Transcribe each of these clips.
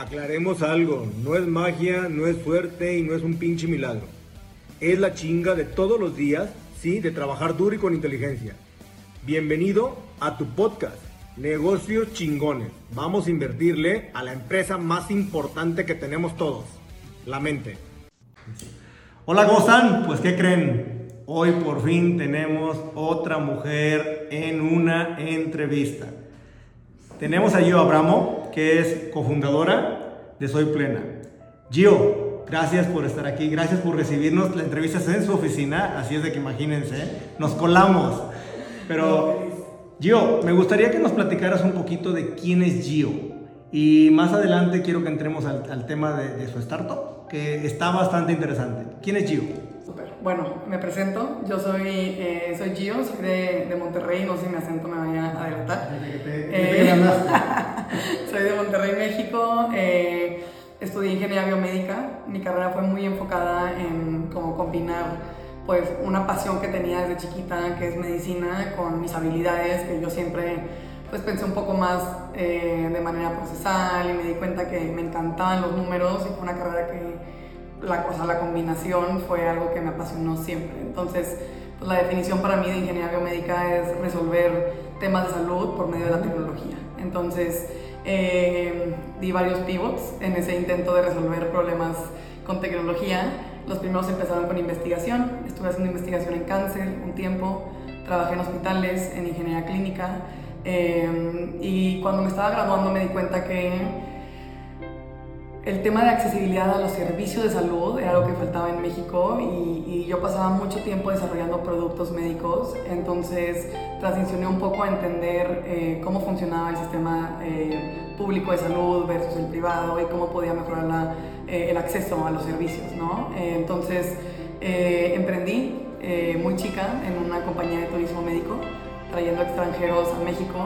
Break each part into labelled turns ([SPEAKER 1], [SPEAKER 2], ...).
[SPEAKER 1] Aclaremos algo, no es magia, no es suerte y no es un pinche milagro. Es la chinga de todos los días, sí, de trabajar duro y con inteligencia. Bienvenido a tu podcast, Negocios Chingones. Vamos a invertirle a la empresa más importante que tenemos todos, la mente. Hola, ¿cómo? Pues, ¿qué creen? Hoy por fin tenemos otra mujer en una entrevista. Tenemos a Gio Abramo, que es cofundadora de Soy Plena. Gio, gracias por estar aquí, gracias por recibirnos. La entrevista es en su oficina, así es de que imagínense, nos colamos. Pero, Gio, me gustaría que nos platicaras un poquito de quién es Gio. Y más adelante quiero que entremos al, tema de, su startup, que está bastante interesante. ¿Quién es Gio?
[SPEAKER 2] Bueno, me presento. Yo soy, eh, soy Gio, soy de, de, Monterrey. No sé si mi acento me vaya a adelantar. Eh, soy de Monterrey, México. Eh, estudié ingeniería biomédica. Mi carrera fue muy enfocada en cómo combinar pues una pasión que tenía desde chiquita, que es medicina, con mis habilidades, que yo siempre pues pensé un poco más de manera procesal y me di cuenta que me encantaban los números y fue una carrera que la, cosa la combinación fue algo que me apasionó siempre. Entonces, pues, la definición para mí de ingeniería biomédica es resolver temas de salud por medio de la tecnología. Entonces, eh, di varios pivots en ese intento de resolver problemas con tecnología. Los primeros empezaron con investigación. Estuve haciendo investigación en cáncer un tiempo. Trabajé en hospitales, en ingeniería clínica. Eh, y cuando me estaba graduando me di cuenta que el tema de accesibilidad a los servicios de salud era algo que faltaba en México y, yo pasaba mucho tiempo desarrollando productos médicos, entonces transicioné un poco a entender eh, cómo funcionaba el sistema eh, público de salud versus el privado y cómo podía mejorar eh, el acceso a los servicios. ¿no? entonces emprendí muy chica en una compañía de turismo médico trayendo extranjeros a México,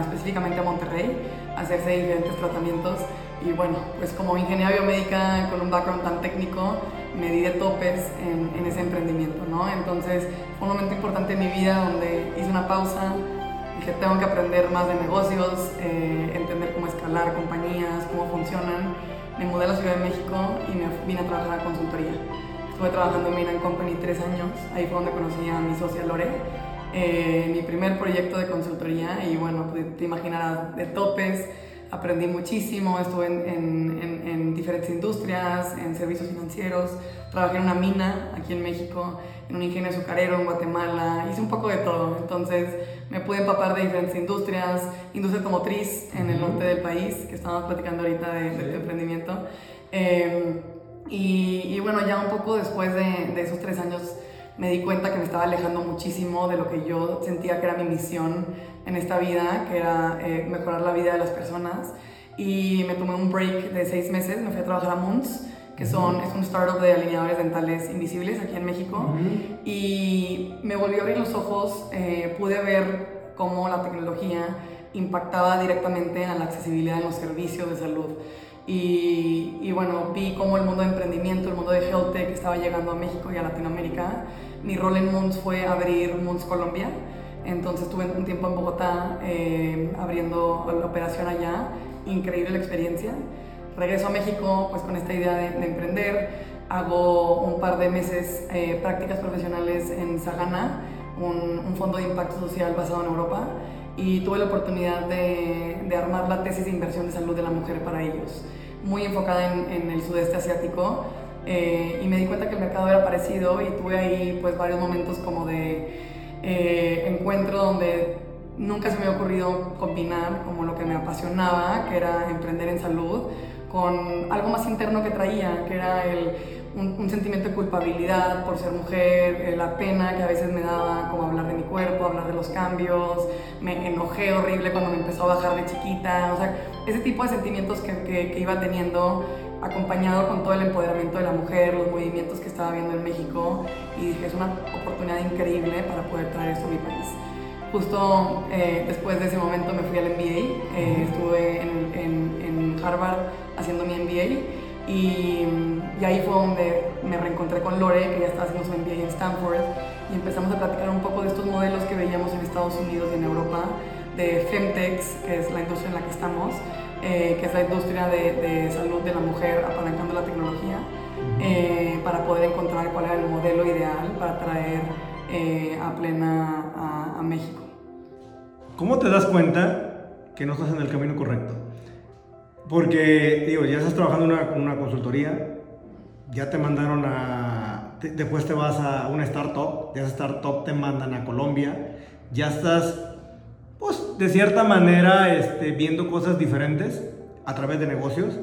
[SPEAKER 2] específicamente a Monterrey, a hacerse diferentes tratamientos y bueno, pues como ingeniera biomédica con un background tan técnico, me di de topes en, en, ese emprendimiento, ¿no? Entonces fue un momento importante en mi vida donde hice una pausa, dije tengo que aprender más de negocios, eh, entender cómo escalar compañías, cómo funcionan. Me mudé a la Ciudad de México y me vine a trabajar a consultoría. Estuve trabajando en Milan Company tres años, ahí fue donde conocí a mi socia Lore. Eh, mi primer proyecto de consultoría y bueno, pues, te imaginarás de topes, aprendí muchísimo, estuve en, en, diferentes industrias, en servicios financieros, trabajé en una mina aquí en México, en un ingenio azucarero en Guatemala, hice un poco de todo, entonces me pude empapar de diferentes industrias, industria automotriz en el norte del país, que estamos platicando ahorita de, emprendimiento, em, y, y, bueno, ya un poco después de, de esos tres años me di cuenta que me estaba alejando muchísimo de lo que yo sentía que era mi misión en esta vida, que era eh, mejorar la vida de las personas. Y me tomé un break de seis meses, me fui a trabajar a Moons, que son, es un startup de alineadores dentales invisibles aquí en México. Y me volvió a abrir los ojos, eh, pude ver cómo la tecnología impactaba directamente en la accesibilidad en los servicios de salud. Y, y, bueno, vi cómo el mundo de emprendimiento, el mundo de health tech estaba llegando a México y a Latinoamérica. Mi rol en Moons fue abrir Moons Colombia. Entonces estuve un tiempo en Bogotá eh, abriendo la operación allá. Increíble la experiencia. Regreso a México pues con esta idea de, emprender. Hago un par de meses eh, prácticas profesionales en Sagana, un, un fondo de impacto social basado en Europa y tuve la oportunidad de, de, armar la tesis de inversión de salud de la mujer para ellos, muy enfocada en, el sudeste asiático eh, y me di cuenta que el mercado era parecido y tuve ahí pues varios momentos como de eh, encuentro donde nunca se me había ocurrido combinar como lo que me apasionaba, que era emprender en salud, con algo más interno que traía, que era el un, sentimiento de culpabilidad por ser mujer, eh, la pena que a veces me daba como hablar de mi cuerpo, hablar de los cambios, me enojé horrible cuando me empezó a bajar de chiquita, o sea, ese tipo de sentimientos que, que, iba teniendo acompañado con todo el empoderamiento de la mujer, los movimientos que estaba viendo en México y dije, es una oportunidad increíble para poder traer esto a mi país. Justo eh, después de ese momento me fui al MBA, eh, estuve en, en Harvard haciendo mi MBA y, y, ahí fue donde me reencontré con Lore, que ya estaba haciendo su MBA en Stanford, y empezamos a platicar un poco de estos modelos que veíamos en Estados Unidos y en Europa, de Femtex, que es la industria en la que estamos, eh, que es la industria de, salud de la mujer apalancando la tecnología, eh, para poder encontrar cuál era el modelo ideal para traer eh, a plena a, a México.
[SPEAKER 1] ¿Cómo te das cuenta que no estás en el camino correcto? Porque, digo, ya estás trabajando en una, una consultoría, ya te mandaron a. después te vas a una startup, de esa startup te mandan a Colombia, ya estás, pues, de cierta manera, este, viendo cosas diferentes a través de negocios.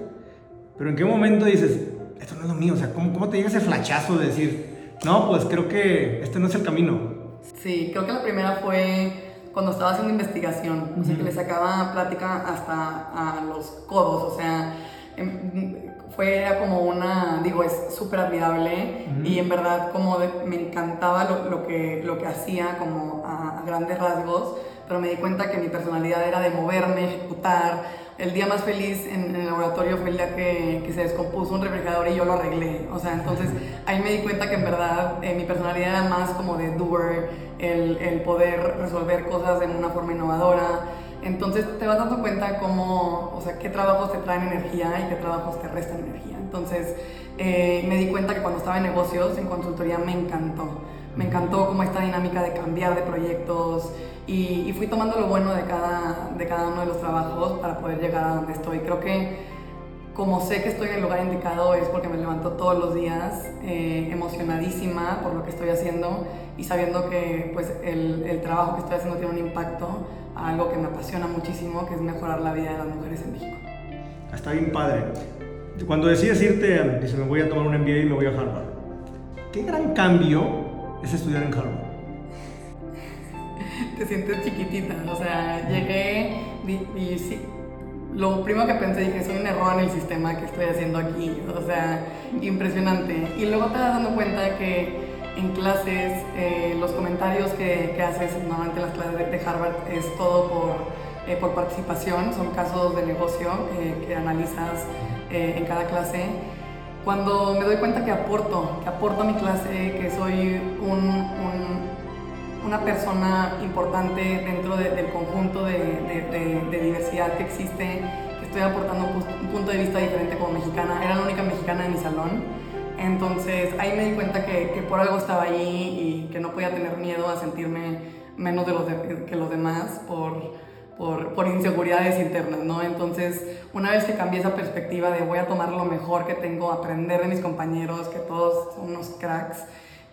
[SPEAKER 1] Pero en qué momento dices, esto no es lo mío, o sea, ¿cómo, cómo te llega ese flachazo de decir, no, pues creo que este no es el camino?
[SPEAKER 2] Sí, creo que la primera fue cuando estaba haciendo investigación, o sea, que le sacaba plática hasta a los codos, o sea, em, fue como una, digo, es súper admirable y en verdad como me encantaba lo, lo, que, lo que hacía como a, a, grandes rasgos, pero me di cuenta que mi personalidad era de moverme, ejecutar, el día más feliz en, el laboratorio fue el día que, que, se descompuso un refrigerador y yo lo arreglé. O sea, entonces ahí me di cuenta que en verdad eh, mi personalidad era más como de doer, el, el, poder resolver cosas de una forma innovadora. Entonces te vas dando cuenta cómo, o sea, qué trabajos te traen energía y qué trabajos te restan energía. Entonces eh, me di cuenta que cuando estaba en negocios, en consultoría, me encantó. Me encantó como esta dinámica de cambiar de proyectos, y, fui tomando lo bueno de cada, de cada uno de los trabajos para poder llegar a donde estoy. Creo que como sé que estoy en el lugar indicado es porque me levanto todos los días eh, emocionadísima por lo que estoy haciendo y sabiendo que pues, el, el, trabajo que estoy haciendo tiene un impacto a algo que me apasiona muchísimo, que es mejorar la vida de las mujeres en México.
[SPEAKER 1] Está bien padre. Cuando decides irte, dice, me voy a tomar un MBA y me voy a Harvard. ¿Qué gran cambio es estudiar en Harvard?
[SPEAKER 2] Te sientes chiquitita. O sea, llegué y, sí, lo primero que pensé dije, soy un error en el sistema que estoy haciendo aquí. O sea, impresionante. Y luego te das dando cuenta que en clases eh, los comentarios que, que, haces normalmente en las clases de, Harvard es todo por, eh, por participación, son casos de negocio que analizas eh, en cada clase. Cuando me doy cuenta que aporto, que aporto a mi clase, que soy un, un una persona importante dentro del conjunto de, diversidad que existe, que estoy aportando un, punto de vista diferente como mexicana. Era la única mexicana de mi salón. Entonces ahí me di cuenta que, por algo estaba ahí y que no podía tener miedo a sentirme menos de los que los demás por, por, por, inseguridades internas, ¿no? Entonces, una vez que cambié esa perspectiva de voy a tomar lo mejor que tengo, aprender de mis compañeros, que todos son unos cracks,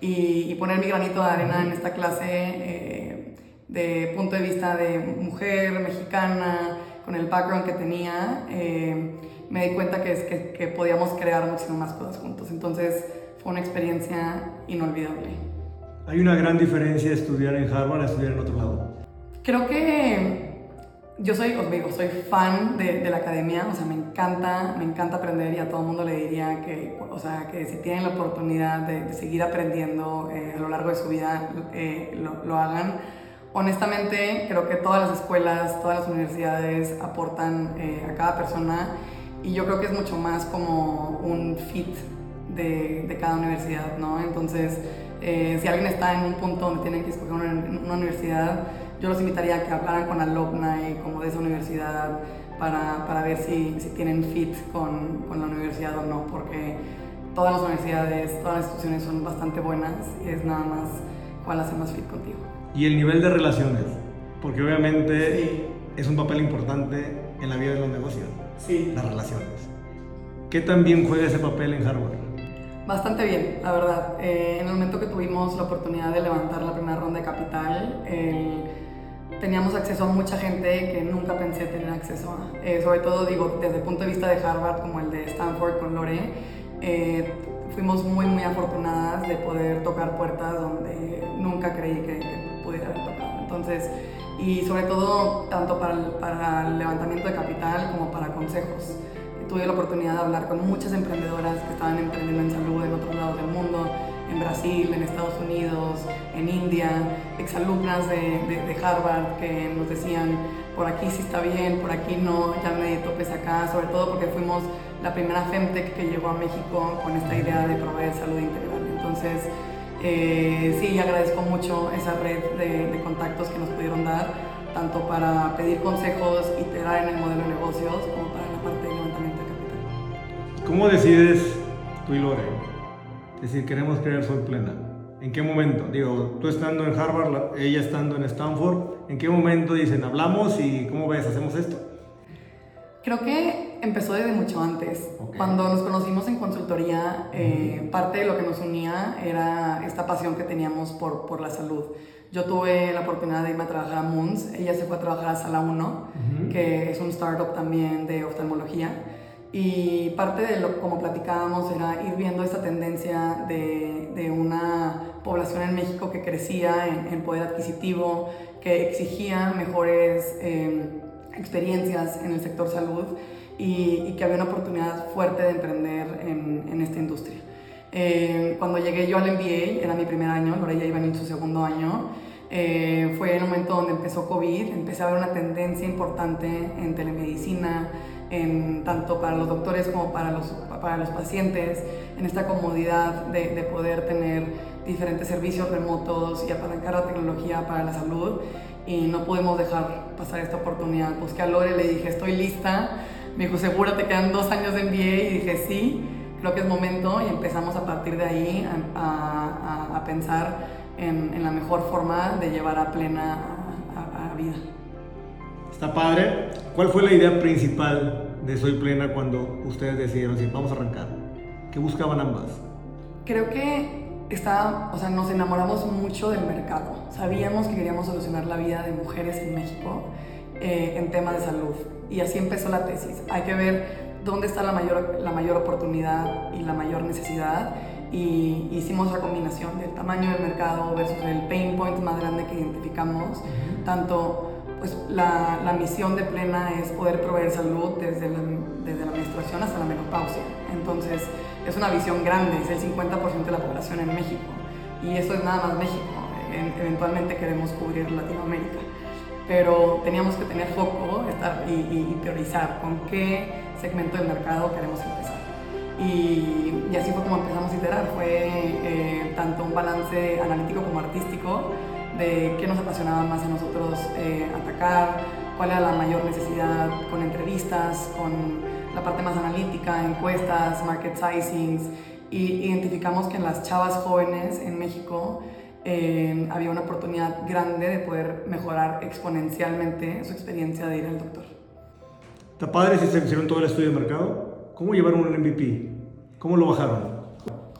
[SPEAKER 2] y, poner mi granito de arena en esta clase eh, de punto de vista de mujer mexicana, con el background que tenía, eh, me di cuenta que, que, que podíamos crear muchísimas más cosas juntos. Entonces fue una experiencia inolvidable.
[SPEAKER 1] ¿Hay una gran diferencia de estudiar en Harvard a estudiar en otro lado?
[SPEAKER 2] Creo que yo soy, os digo, soy fan de, de, la academia, o sea, me encanta, me encanta aprender y a todo el mundo le diría que, o sea, que si tienen la oportunidad de, seguir aprendiendo eh, a lo largo de su vida, eh, lo, lo, hagan. Honestamente, creo que todas las escuelas, todas las universidades aportan eh, a cada persona y yo creo que es mucho más como un fit de, de cada universidad, ¿no? Entonces, si alguien está en un punto donde tienen que escoger una, una universidad, yo los invitaría a que hablaran con alumni como de esa universidad para, para ver si, si, tienen fit con, con, la universidad o no, porque todas las universidades, todas las instituciones son bastante buenas y es nada más cuál hace más fit contigo.
[SPEAKER 1] Y el nivel de relaciones, porque obviamente es un papel importante en la vida de los negocios,
[SPEAKER 2] sí.
[SPEAKER 1] las relaciones. ¿Qué tan bien juega ese papel en Harvard?
[SPEAKER 2] Bastante bien, la verdad. Eh, en el momento que tuvimos la oportunidad de levantar la primera ronda de capital, el teníamos acceso a mucha gente que nunca pensé tener acceso a. Eh, sobre todo, digo, desde el punto de vista de Harvard, como el de Stanford con Lore, eh, fuimos muy, muy afortunadas de poder tocar puertas donde nunca creí que, pudiera haber tocado. Entonces, y sobre todo, tanto para el, para el levantamiento de capital como para consejos. Tuve la oportunidad de hablar con muchas emprendedoras que estaban emprendiendo en salud en otros lados del mundo en Brasil, en Estados Unidos, en India, exalumnas de, de, Harvard que nos decían, por aquí sí está bien, por aquí no, ya me topes acá, sobre todo porque fuimos la primera Femtech que llegó a México con esta idea de proveer salud integral. Entonces, eh, sí, agradezco mucho esa red de, de, contactos que nos pudieron dar, tanto para pedir consejos, iterar en el modelo de negocios, como para la parte de levantamiento de capital.
[SPEAKER 1] ¿Cómo decides tú y Lore? Decir, queremos crear Soy Plena. ¿En qué momento? Digo, tú estando en Harvard, ella estando en Stanford, ¿en qué momento dicen, hablamos y cómo ves, hacemos esto?
[SPEAKER 2] Creo que empezó desde mucho antes. Cuando nos conocimos en consultoría, eh, parte de lo que nos unía era esta pasión que teníamos por, por la salud. Yo tuve la oportunidad de irme a trabajar a Moons, ella se fue a trabajar a Sala 1, que es un startup también de oftalmología. Y parte de lo como platicábamos era ir viendo esta tendencia de, de una población en México que crecía en, en poder adquisitivo, que exigía mejores eh, experiencias en el sector salud y, y, que había una oportunidad fuerte de emprender en, en esta industria. Eh, cuando llegué yo al MBA, era mi primer año, Lore ya iba en su segundo año, eh, fue el momento donde empezó COVID, empecé a ver una tendencia importante en telemedicina, en, tanto para los doctores como para los, para los pacientes, en esta comodidad de, de poder tener diferentes servicios remotos y apalancar la tecnología para la salud y no pudimos dejar pasar esta oportunidad. Busqué a Lore, le dije, estoy lista, me dijo, seguro te quedan dos años de MBA y dije, sí, creo que es momento y empezamos a partir de ahí a, a, a pensar en, en, la mejor forma de llevar a plena a, a vida.
[SPEAKER 1] Está padre. ¿Cuál fue la idea principal de Soy Plena cuando ustedes decidieron decir, vamos a arrancar? ¿Qué buscaban ambas?
[SPEAKER 2] Creo que está, o sea, nos enamoramos mucho del mercado. Sabíamos que queríamos solucionar la vida de mujeres en México eh, en temas de salud. Y así empezó la tesis. Hay que ver dónde está la mayor, la mayor oportunidad y la mayor necesidad. Y hicimos la combinación del tamaño del mercado versus el pain point más grande que identificamos, tanto pues la, la, misión de Plena es poder proveer salud desde la, desde la menstruación hasta la menopausia. Entonces, es una visión grande, es el 50% de la población en México. Y eso es nada más México. Eventualmente queremos cubrir Latinoamérica. Pero teníamos que tener foco estar, y, y, y priorizar con qué segmento del mercado queremos empezar. Y, y así fue como empezamos a iterar. Fue eh, tanto un balance analítico como artístico de qué nos apasionaba más a nosotros eh, atacar, cuál era la mayor necesidad con entrevistas, con la parte más analítica, encuestas, market sizings, y identificamos que en las chavas jóvenes en México eh, había una oportunidad grande de poder mejorar exponencialmente su experiencia de ir al doctor.
[SPEAKER 1] ¿Está padre si se hicieron todo el estudio de mercado? ¿Cómo llevaron un MVP? ¿Cómo lo bajaron?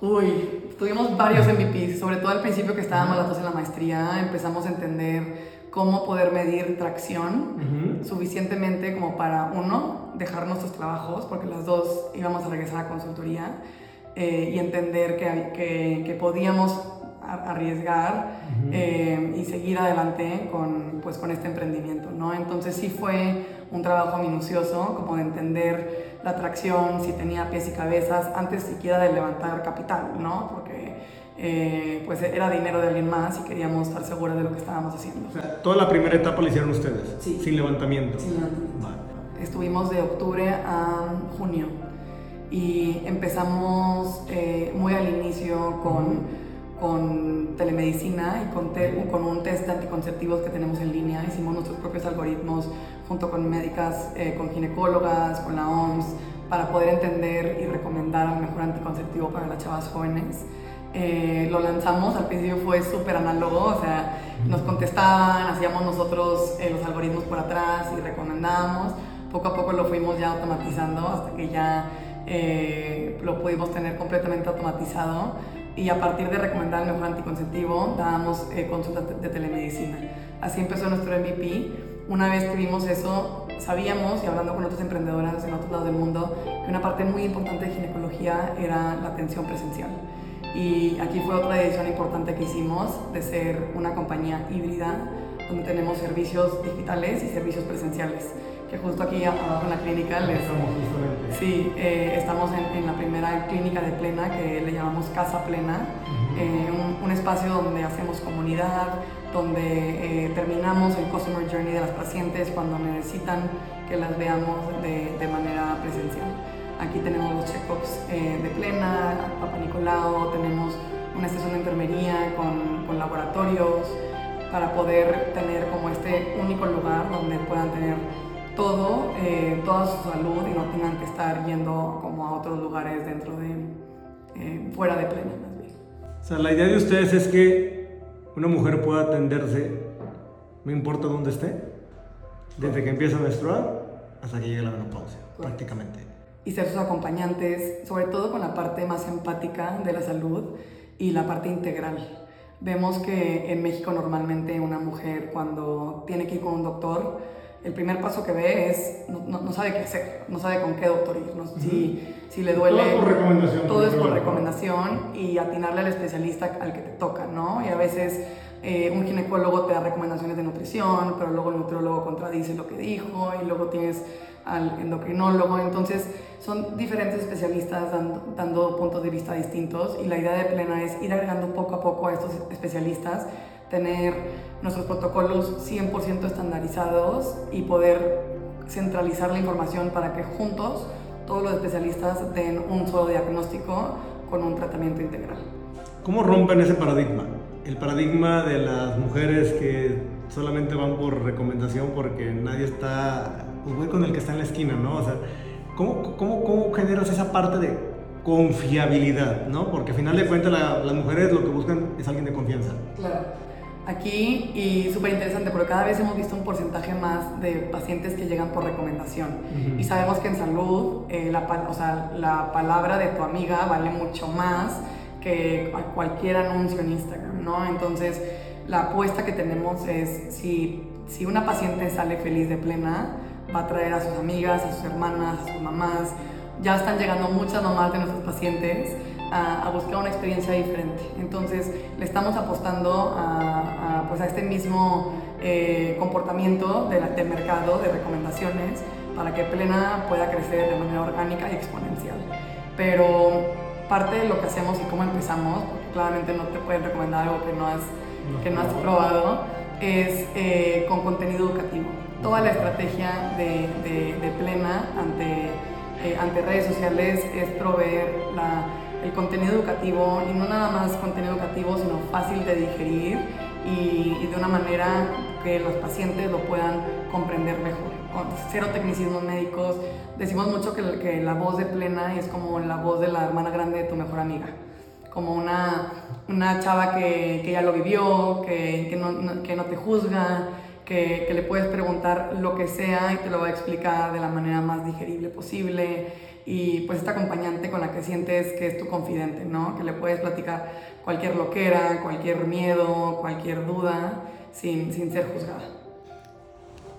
[SPEAKER 2] Uy, tuvimos varios MVPs, sobre todo al principio que estábamos las dos en la maestría, empezamos a entender cómo poder medir tracción uh -huh. suficientemente como para, uno, dejar nuestros trabajos, porque las dos íbamos a regresar a consultoría, eh, y entender que, que, que podíamos arriesgar uh -huh. eh, y seguir adelante con, pues, con este emprendimiento, ¿no? Entonces sí fue un trabajo minucioso, como de entender la atracción, si tenía pies y cabezas, antes siquiera de levantar capital, ¿no? Porque eh, pues era dinero de alguien más y queríamos estar seguros de lo que estábamos haciendo.
[SPEAKER 1] O sea, toda la primera etapa la hicieron ustedes,
[SPEAKER 2] sí.
[SPEAKER 1] sin levantamiento.
[SPEAKER 2] Sin levantamiento. Vale. Estuvimos de octubre a junio y empezamos eh, muy al inicio con... Telemedicina y con, te, con, un test de anticonceptivos que tenemos en línea. Hicimos nuestros propios algoritmos junto con médicas, eh, con ginecólogas, con la OMS, para poder entender y recomendar el mejor anticonceptivo para las chavas jóvenes. Eh, lo lanzamos, al principio fue súper análogo, o sea, nos contestaban, hacíamos nosotros eh, los algoritmos por atrás y recomendábamos. Poco a poco lo fuimos ya automatizando hasta que ya eh, lo pudimos tener completamente automatizado y a partir de recomendar el mejor anticonceptivo dábamos eh, consultas de, telemedicina. Así empezó nuestro MVP. Una vez que vimos eso, sabíamos, y hablando con otras emprendedoras en otros lados del mundo, que una parte muy importante de ginecología era la atención presencial. Y aquí fue otra decisión importante que hicimos de ser una compañía híbrida, donde tenemos servicios digitales y servicios presenciales que justo aquí abajo en la clínica les,
[SPEAKER 1] estamos.
[SPEAKER 2] Sí, eh, estamos en, en, la primera clínica de Plena que le llamamos Casa Plena, uh -huh. eh, un, un, espacio donde hacemos comunidad, donde eh, terminamos el customer journey de las pacientes cuando necesitan que las veamos de, de manera presencial. Aquí tenemos los check-ups eh, de Plena, Papa Nicolau, tenemos una estación de enfermería con, con laboratorios, para poder tener como este único lugar donde puedan tener todo, eh, toda su salud y no tengan que estar yendo como a otros lugares dentro de, eh, fuera de plena más bien.
[SPEAKER 1] O sea, la idea de ustedes es que una mujer pueda atenderse, no importa dónde esté, desde que empieza a menstruar hasta que llegue la menopausia, prácticamente.
[SPEAKER 2] Y ser sus acompañantes, sobre todo con la parte más empática de la salud y la parte integral. Vemos que en México normalmente una mujer cuando tiene que ir con un doctor, el primer paso que ve es, no, no, sabe qué hacer, no sabe con qué doctor ir, no, si, si, le duele.
[SPEAKER 1] Todo es por recomendación.
[SPEAKER 2] Todo es por recomendación y atinarle al especialista al que te toca, ¿no? Y a veces eh, un ginecólogo te da recomendaciones de nutrición, pero luego el nutriólogo contradice lo que dijo y luego tienes al endocrinólogo. Entonces son diferentes especialistas dando, dando puntos de vista distintos y la idea de Plena es ir agregando poco a poco a estos especialistas tener nuestros protocolos 100% estandarizados y poder centralizar la información para que juntos todos los especialistas den un solo diagnóstico con un tratamiento integral.
[SPEAKER 1] ¿Cómo rompen ese paradigma? El paradigma de las mujeres que solamente van por recomendación porque nadie está, pues voy con el que está en la esquina, ¿no? O sea, ¿cómo, cómo, cómo generas esa parte de confiabilidad, ¿no? Porque al final de cuentas las mujeres lo que buscan es alguien de confianza.
[SPEAKER 2] Claro aquí y súper interesante porque cada vez hemos visto un porcentaje más de pacientes que llegan por recomendación y sabemos que en salud eh, la, o sea, la palabra de tu amiga vale mucho más que cualquier anuncio en Instagram, ¿no? Entonces la apuesta que tenemos es si, si una paciente sale feliz de plena, va a traer a sus amigas, a sus hermanas, a sus mamás, ya están llegando muchas mamás de nuestros pacientes a, buscar una experiencia diferente. Entonces, le estamos apostando a, pues a este mismo eh, comportamiento de del mercado de recomendaciones para que Plena pueda crecer de manera orgánica y exponencial. Pero parte de lo que hacemos y cómo empezamos, porque claramente no te pueden recomendar algo que no has, que no has probado, es eh, con contenido educativo. Toda la estrategia de, de, Plena ante, eh, ante redes sociales es proveer la el contenido educativo y no nada más contenido educativo, sino fácil de digerir y, de una manera que los pacientes lo puedan comprender mejor. Con cero tecnicismos médicos, decimos mucho que, que la voz de plena es como la voz de la hermana grande de tu mejor amiga como una, una chava que, que, ya lo vivió, que, que, no, que no te juzga, que, le puedes preguntar lo que sea y te lo va a explicar de la manera más digerible posible y pues esta acompañante con la que sientes que es tu confidente, ¿no? Que le puedes platicar cualquier loquera, cualquier miedo, cualquier duda, sin, sin ser juzgada.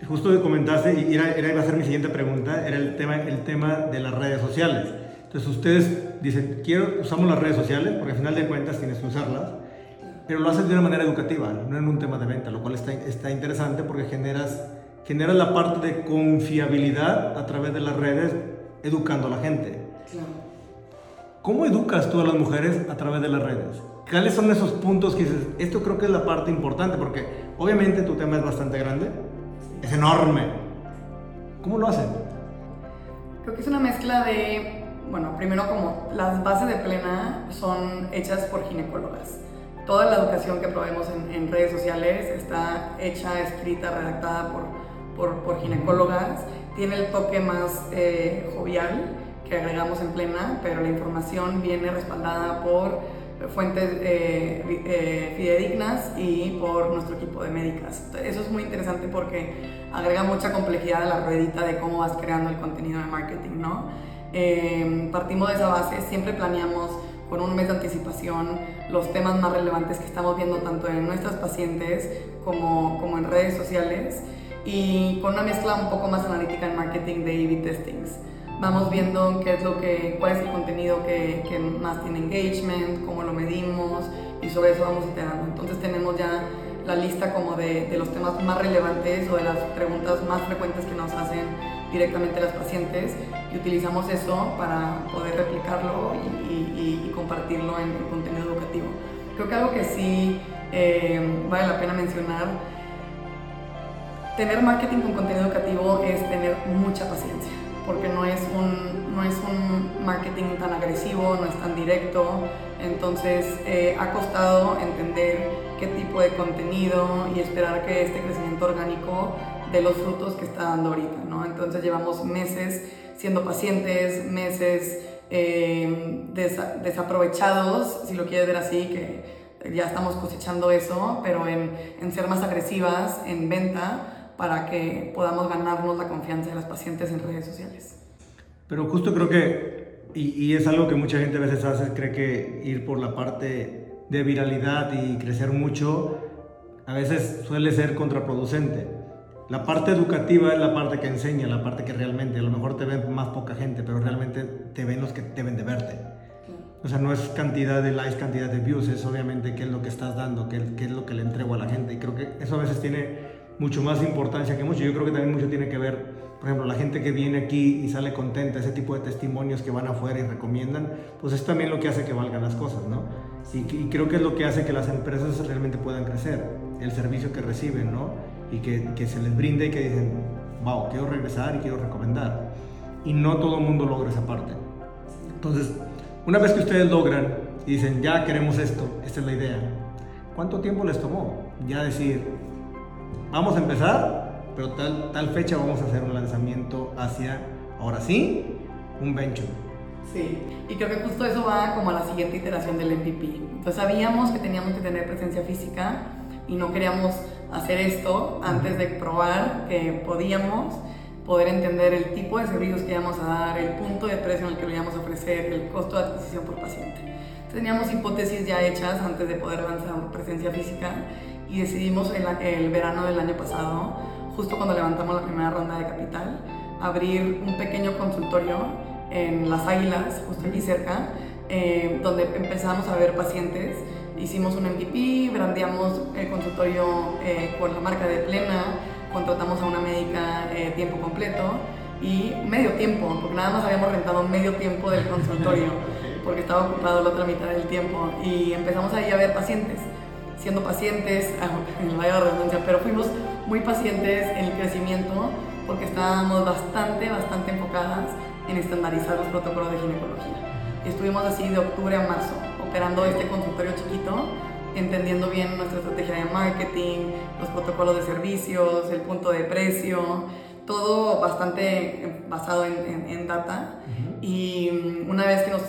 [SPEAKER 1] Justo que comentaste, y era, era, iba a ser mi siguiente pregunta, era el tema, el tema de las redes sociales. Entonces ustedes dicen, quiero, usamos las redes sociales, porque al final de cuentas tienes que usarlas, pero lo haces de una manera educativa, no en un tema de venta, lo cual está, está interesante porque generas, generas la parte de confiabilidad a través de las redes educando a la gente. ¿Cómo educas tú a las mujeres a través de las redes? ¿Cuáles son esos puntos que dices, esto creo que es la parte importante? Porque obviamente tu tema es bastante grande, es enorme. ¿Cómo lo hacen?
[SPEAKER 2] Creo que es una mezcla de, bueno, primero como las bases de plena son hechas por ginecólogas. Toda la educación que proveemos en, redes sociales está hecha, escrita, redactada por, por, ginecólogas tiene el toque más eh, jovial que agregamos en plena, pero la información viene respaldada por fuentes eh, eh, fidedignas y por nuestro equipo de médicas. Eso es muy interesante porque agrega mucha complejidad a la ruedita de cómo vas creando el contenido de marketing, ¿no? partimos de esa base, siempre planeamos con un mes de anticipación los temas más relevantes que estamos viendo tanto en nuestras pacientes como, como en redes sociales y con una mezcla un poco más analítica en marketing de A-B testings. Vamos viendo qué es lo que, cuál es el contenido que, más tiene engagement, cómo lo medimos y sobre eso vamos iterando. Entonces tenemos ya la lista como de, de, los temas más relevantes o de las preguntas más frecuentes que nos hacen directamente las pacientes y utilizamos eso para poder replicarlo y, y, compartirlo en, el contenido educativo. Creo que algo que sí eh, vale la pena mencionar tener marketing con contenido educativo es tener mucha paciencia, porque no es, un, no es un marketing tan agresivo, no es tan directo, entonces eh, ha costado entender qué tipo de contenido y esperar que este crecimiento orgánico dé los frutos que está dando ahorita, ¿no? Entonces llevamos meses siendo pacientes, meses eh, desaprovechados, si lo quieres ver así, que ya estamos cosechando eso, pero en, en ser más agresivas en venta para que podamos ganarnos la confianza de las pacientes en redes sociales.
[SPEAKER 1] Pero justo creo que, y, es algo que mucha gente a veces hace, cree que ir por la parte de viralidad y crecer mucho, a veces suele ser contraproducente. La parte educativa es la parte que enseña, la parte que realmente, a lo mejor te ven más poca gente, pero realmente te ven los que deben de verte. O sea, no es cantidad de likes, cantidad de views, es obviamente qué es lo que estás dando, qué, qué es lo que le entrego a la gente. Y creo que eso a veces tiene mucho más importancia que mucho. Yo creo que también mucho tiene que ver, por ejemplo, la gente que viene aquí y sale contenta, ese tipo de testimonios que van afuera y recomiendan, pues es también lo que hace que valgan las cosas, ¿no? Y, creo que es lo que hace que las empresas realmente puedan crecer, el servicio que reciben, ¿no? Y que, que se les brinde y que dicen, wow, quiero regresar y quiero recomendar. Y no todo el mundo logra esa parte. Entonces, una vez que ustedes logran y dicen, ya queremos esto, esta es la idea, ¿cuánto tiempo les tomó? Ya decir, vamos a empezar, pero tal, tal fecha vamos a hacer un lanzamiento hacia, ahora sí, un venture.
[SPEAKER 2] Sí, y creo que justo eso va como a la siguiente iteración del MVP. Entonces sabíamos que teníamos que tener presencia física y no queríamos hacer esto antes de probar que podíamos poder entender el tipo de servicios que íbamos a dar, el punto de precio en el que lo íbamos a ofrecer, el costo de adquisición por paciente. Teníamos hipótesis ya hechas antes de poder lanzar presencia física y decidimos el, el verano del año pasado, justo cuando levantamos la primera ronda de capital, abrir un pequeño consultorio en Las Águilas, justo aquí cerca, eh, donde empezamos a ver pacientes. Hicimos un MVP, brandeamos el consultorio eh, con la marca de Plena, contratamos a una médica eh, tiempo completo y medio tiempo, porque nada más habíamos rentado medio tiempo del consultorio, porque estaba ocupado la otra mitad del tiempo. Y empezamos ahí a ver pacientes siendo pacientes, ah, en la redundancia, pero fuimos muy pacientes en el crecimiento porque estábamos bastante, bastante enfocadas en estandarizar los protocolos de ginecología. Estuvimos así de octubre a marzo, operando este consultorio chiquito, entendiendo bien nuestra estrategia de marketing, los protocolos de servicios, el punto de precio, todo bastante basado en, en, data. Y mm, una vez que nos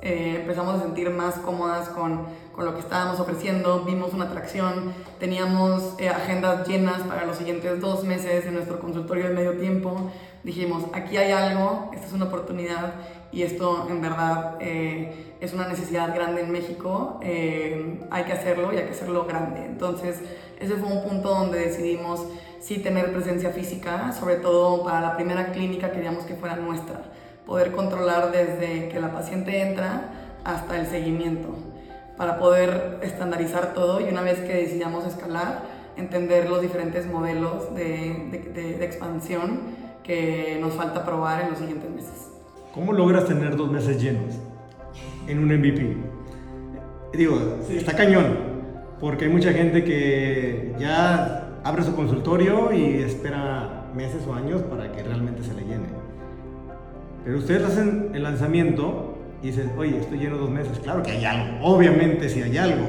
[SPEAKER 2] eh, empezamos a sentir más cómodas con, con, lo que estábamos ofreciendo, vimos una atracción, teníamos eh, agendas llenas para los siguientes dos meses en nuestro consultorio de medio tiempo, dijimos, aquí hay algo, esta es una oportunidad y esto en verdad eh, es una necesidad grande en México, hay que hacerlo y hay que hacerlo grande. Entonces, ese fue un punto donde decidimos sí tener presencia física, sobre todo para la primera clínica queríamos que fuera nuestra poder controlar desde que la paciente entra hasta el seguimiento, para poder estandarizar todo y una vez que decidamos escalar, entender los diferentes modelos de, de, expansión que nos falta probar en los siguientes meses.
[SPEAKER 1] ¿Cómo logras tener dos meses llenos en un MVP? Digo, está cañón, porque hay mucha gente que ya abre su consultorio y espera meses o años para que realmente se le llene. Pero ustedes hacen el lanzamiento y dicen, oye, estoy lleno dos meses. Claro que hay algo, obviamente si hay algo.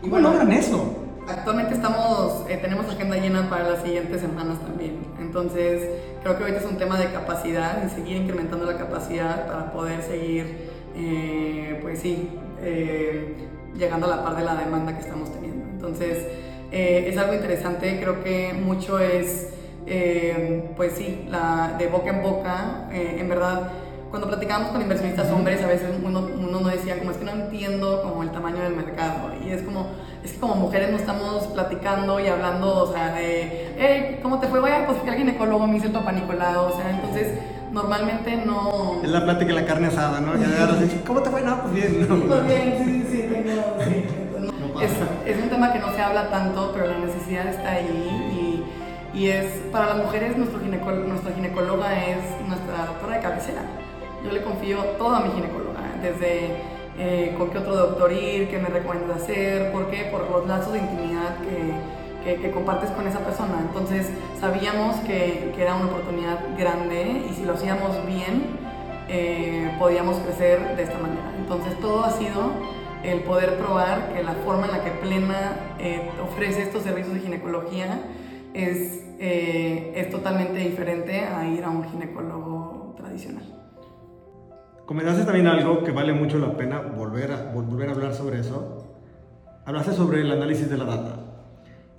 [SPEAKER 1] ¿Cómo logran eso?
[SPEAKER 2] Actualmente estamos, eh, tenemos agenda llena para las siguientes semanas también. Entonces, creo que ahorita es un tema de capacidad y seguir incrementando la capacidad para poder seguir, eh, pues sí, eh, llegando a la par de la demanda que estamos teniendo. Entonces, es algo interesante, creo que mucho es eh, pues sí, la, de boca en boca, eh, en verdad, cuando platicábamos con inversionistas hombres, a veces uno, uno no decía, como es que no entiendo como el tamaño del mercado. Y es como, es que como mujeres no estamos platicando y hablando, o sea, de, hey, ¿cómo te fue? Vaya, pues que el ginecólogo me hizo el papá Nicolau, o sea, entonces normalmente no...
[SPEAKER 1] Es la plática de la carne asada, ¿no? Ya ¿cómo te fue? No, pues bien.
[SPEAKER 2] No. Pues bien, sí, sí, tengo, sí. es, es un tema que no se habla tanto, pero la necesidad está ahí y es, para las mujeres, nuestro nuestra ginecóloga es nuestra doctora de cabecera. Yo le confío todo a mi ginecóloga, desde eh, con qué otro doctor ir, qué me recomienda hacer, por qué, por los lazos de intimidad que, que, compartes con esa persona. Entonces sabíamos que, que, era una oportunidad grande y si lo hacíamos bien, eh, podíamos crecer de esta manera. Entonces todo ha sido el poder probar que la forma en la que Plena eh, ofrece estos servicios de ginecología es, es totalmente diferente a ir a un ginecólogo tradicional.
[SPEAKER 1] Comentaste también algo que vale mucho la pena volver a, volver a hablar sobre eso. Hablaste sobre el análisis de la data.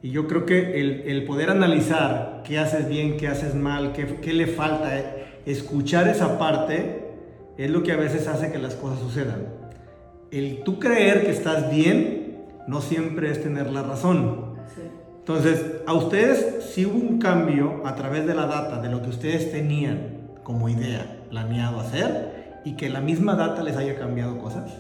[SPEAKER 1] Y yo creo que el, el poder analizar qué haces bien, qué haces mal, qué, qué le falta, escuchar esa parte es lo que a veces hace que las cosas sucedan. El tú creer que estás bien no siempre es tener la razón. Entonces, a ustedes si hubo un cambio a través de la data, de lo que ustedes tenían como idea planeado hacer y que la misma data les haya cambiado cosas.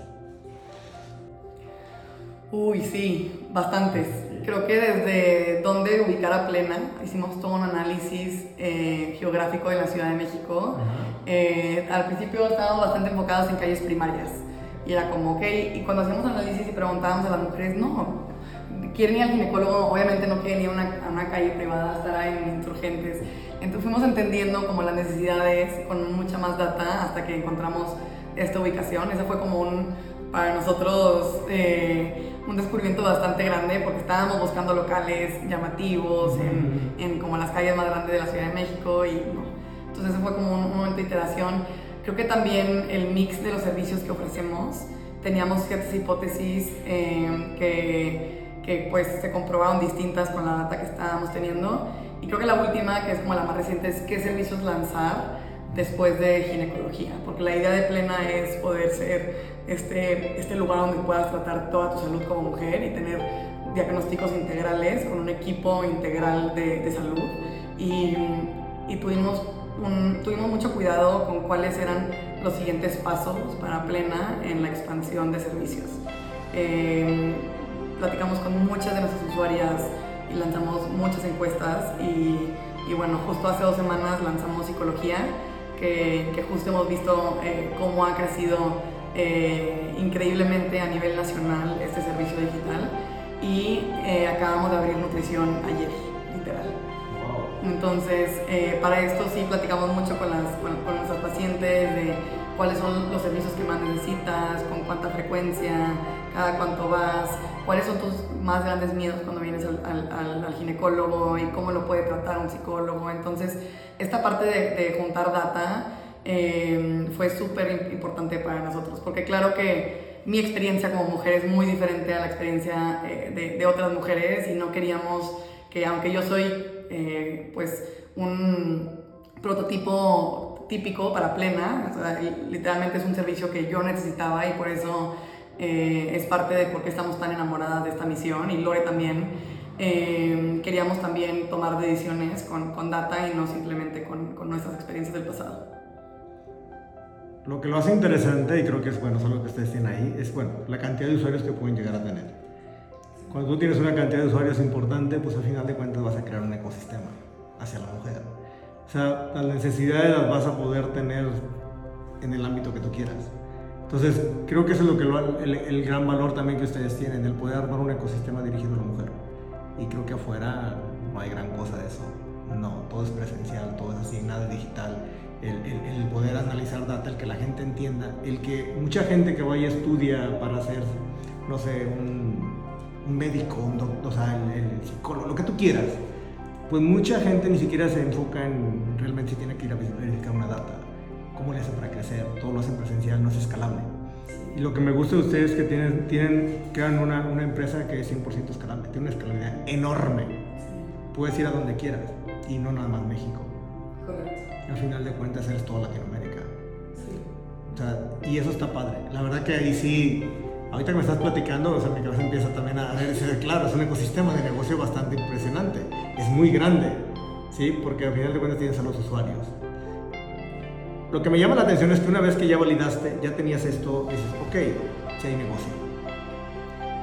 [SPEAKER 2] Uy, sí, bastantes. Creo que desde dónde ubicar a Plena, hicimos todo un análisis eh, geográfico de la Ciudad de México. Eh, al principio estábamos bastante enfocados en calles primarias. Y era como, ok, y cuando hacíamos análisis y preguntábamos a las mujeres, no, quieren ir al ginecólogo, obviamente no quieren ir a una, a una calle privada, estar ahí en insurgentes. Entonces fuimos entendiendo como las necesidades con mucha más data hasta que encontramos esta ubicación. Ese fue como un, para nosotros, eh, un descubrimiento bastante grande porque estábamos buscando locales llamativos en, en, como las calles más grandes de la Ciudad de México y entonces fue como un, momento de iteración. Creo que también el mix de los servicios que ofrecemos, teníamos ciertas hipótesis eh, que, que pues se comprobaron distintas con la data que estábamos teniendo y creo que la última, que es como la más reciente, es qué servicios lanzar después de ginecología, porque la idea de Plena es poder ser este, este lugar donde puedas tratar toda tu salud como mujer y tener diagnósticos integrales con un equipo integral de, de salud. Y, y tuvimos, un, tuvimos mucho cuidado con cuáles eran los siguientes pasos para Plena en la expansión de servicios. Eh, platicamos con muchas de nuestras usuarias lanzamos muchas encuestas y, y bueno, justo hace dos semanas lanzamos psicología, que, que justo hemos visto eh, cómo ha crecido eh, increíblemente a nivel nacional este servicio digital y eh, acabamos de abrir nutrición ayer, literal. Entonces, para esto sí platicamos mucho con, las, con, con nuestros pacientes de cuáles son los servicios que más necesitas, con cuánta frecuencia, cada cuánto vas, cuáles son tus más grandes miedos cuando vienes al, ginecólogo y cómo lo puede tratar un psicólogo. Entonces, esta parte de, juntar data eh, fue súper importante para nosotros, porque claro que mi experiencia como mujer es muy diferente a la experiencia eh, de, de, otras mujeres y no queríamos que, aunque yo soy eh, pues un prototipo típico para plena, o sea, literalmente es un servicio que yo necesitaba y por eso es parte de por qué estamos tan enamoradas de esta misión y Lore también. queríamos también tomar decisiones con, con data y no simplemente con, con nuestras experiencias del pasado.
[SPEAKER 1] Lo que lo hace interesante, y creo que es bueno, son lo que ustedes tienen ahí, es bueno, la cantidad de usuarios que pueden llegar a tener. Cuando tú tienes una cantidad de usuarios importante, pues al final de cuentas vas a crear un ecosistema hacia la mujer. O sea, las necesidades las vas a poder tener en el ámbito que tú quieras. Entonces, creo que eso es lo que lo, el, el, gran valor también que ustedes tienen, el poder armar un ecosistema dirigido a la mujer. Y creo que afuera no hay gran cosa de eso. No, todo es presencial, todo es así, nada digital el, poder analizar data, el que la gente entienda, el que mucha gente que vaya estudia para ser, no sé, un, médico, un doctor, o sea, el, psicólogo, lo que tú quieras, pues mucha gente ni siquiera se enfoca en realmente si tiene que ir a verificar una data, cómo le hace para crecer, todo lo hacen presencial, no es escalable. Y lo que me gusta de ustedes es que tienen, tienen crean una, una empresa que es 100% escalable, tiene una escalabilidad enorme. Puedes ir a donde quieras y no nada más México. Correcto al final de cuentas eres toda Latinoamérica. Sí. O sea, y eso está padre. La verdad que ahí sí, ahorita que me estás platicando, o sea, mi cabeza empieza también a ver, claro, es un ecosistema de negocio bastante impresionante. Es muy grande, ¿sí? Porque al final de cuentas tienes a los usuarios. Lo que me llama la atención es que una vez que ya validaste, ya tenías esto, dices, ok, si hay negocio.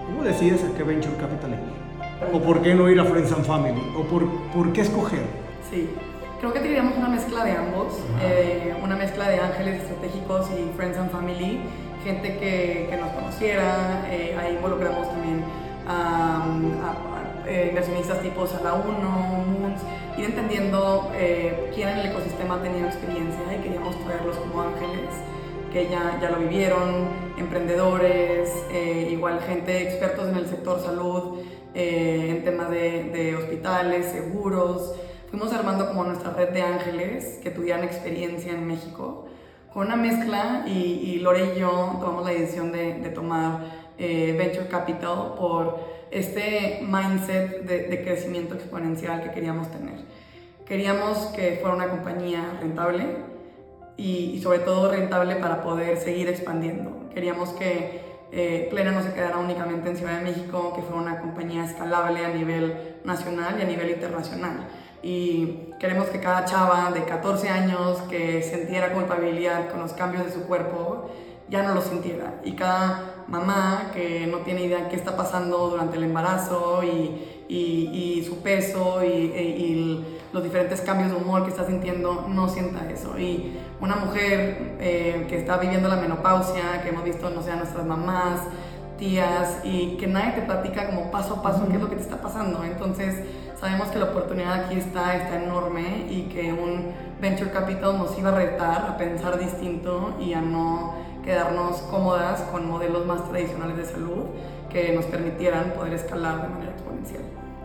[SPEAKER 1] ¿Cómo decides a qué venture capital ir? ¿O por qué no ir a Friends and Family? ¿O por, por qué escoger?
[SPEAKER 2] Sí, Creo que teníamos una mezcla de ambos, eh, una mezcla de ángeles estratégicos y friends and family, gente que, que nos conociera, eh, ahí involucramos también a, eh, inversionistas tipo Sala 1, Moons, ir entendiendo eh, quién en el ecosistema tenido experiencia y queríamos traerlos como ángeles que ya, ya lo vivieron, emprendedores, eh, igual gente expertos en el sector salud, en temas de, de hospitales, seguros. Fuimos armando como nuestra red de ángeles que tuvieran experiencia en México con una mezcla y, y Lore y yo tomamos la decisión de, de tomar eh, Venture Capital por este mindset de, de, crecimiento exponencial que queríamos tener. Queríamos que fuera una compañía rentable y, y sobre todo rentable para poder seguir expandiendo. Queríamos que eh, Plena no se quedara únicamente en Ciudad de México, que fuera una compañía escalable a nivel nacional y a nivel internacional y queremos que cada chava de 14 años que sintiera culpabilidad con los cambios de su cuerpo ya no lo sintiera. Y cada mamá que no tiene idea qué está pasando durante el embarazo y, y, y su peso y, y, los diferentes cambios de humor que está sintiendo no sienta eso. Y una mujer eh, que está viviendo la menopausia que hemos visto no sé a nuestras mamás tías y que nadie te platica como paso a paso qué es lo que te está pasando. Entonces Sabemos que la oportunidad aquí está, está enorme y que un venture capital nos iba a retar a pensar distinto y a no quedarnos cómodas con modelos más tradicionales de salud que nos permitieran poder escalar de manera exponencial.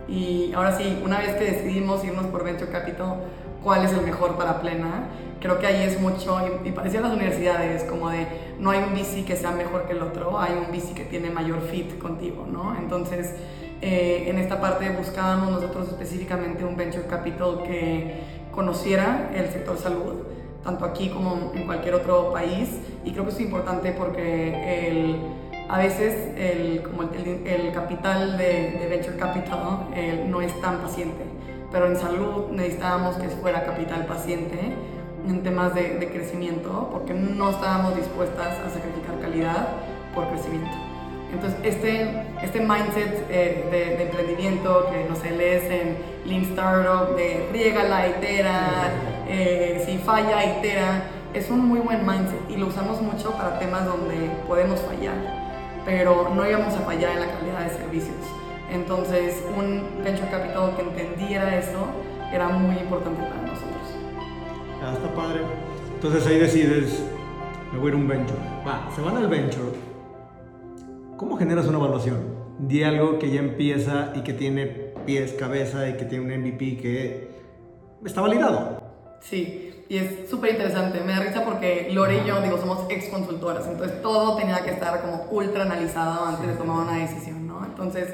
[SPEAKER 2] Y ahora sí, una vez que decidimos irnos por venture capital, cuál es el mejor para plena, creo que ahí es mucho, y, parecía las universidades, como de no hay un VC que sea mejor que el otro, hay un VC que tiene mayor fit contigo, ¿no? Entonces, eh, en esta parte buscábamos nosotros específicamente un venture capital que conociera el sector salud, tanto aquí como en cualquier otro país. Y creo que es importante porque el, a veces el, como el, el capital de, de, venture capital no es tan paciente, pero en salud necesitábamos que fuera capital paciente en temas de, de crecimiento porque no estábamos dispuestas a sacrificar calidad por crecimiento. Entonces, este, este mindset eh, de, de, emprendimiento que, no sé, lees en Lean Startup, de la itera, eh, si falla, itera, es un muy buen mindset y lo usamos mucho para temas donde podemos fallar, pero no íbamos a fallar en la calidad de servicios. Entonces, un venture capital que entendiera eso era muy importante para nosotros.
[SPEAKER 1] Ya está padre. Entonces ahí decides, me voy a ir a un venture. Va, se van al venture ¿Cómo generas una evaluación de algo que ya empieza y que tiene pies, cabeza y que tiene un MVP que está validado?
[SPEAKER 2] Sí, y es súper interesante. Me da risa porque Lore y yo, digo, somos ex consultoras, entonces todo tenía que estar como ultra analizado antes de tomar una decisión, ¿no? Entonces,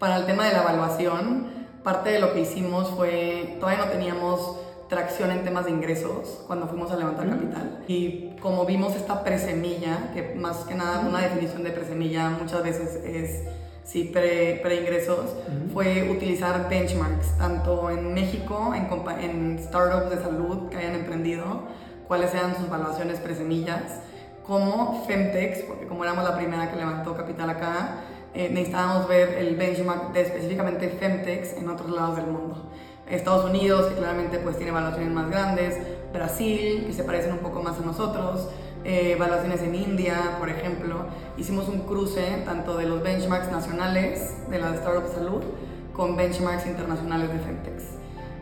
[SPEAKER 2] para el tema de la evaluación, parte de lo que hicimos fue, todavía no teníamos tracción en temas de ingresos cuando fuimos a levantar capital. Y como vimos esta presemilla, que más que nada una definición de presemilla muchas veces es sí, pre, ingresos fue utilizar benchmarks, tanto en México, en, en startups de salud que hayan emprendido, cuáles sean sus evaluaciones presemillas, como Femtex, porque como éramos la primera que levantó capital acá, eh, necesitábamos ver el benchmark de específicamente Femtex en otros lados del mundo. Estados Unidos, que claramente pues tiene evaluaciones más grandes, Brasil, que se parecen un poco más a nosotros, eh, evaluaciones en India, por ejemplo. Hicimos un cruce tanto de los benchmarks nacionales de la Startup Salud con benchmarks internacionales de Femtex.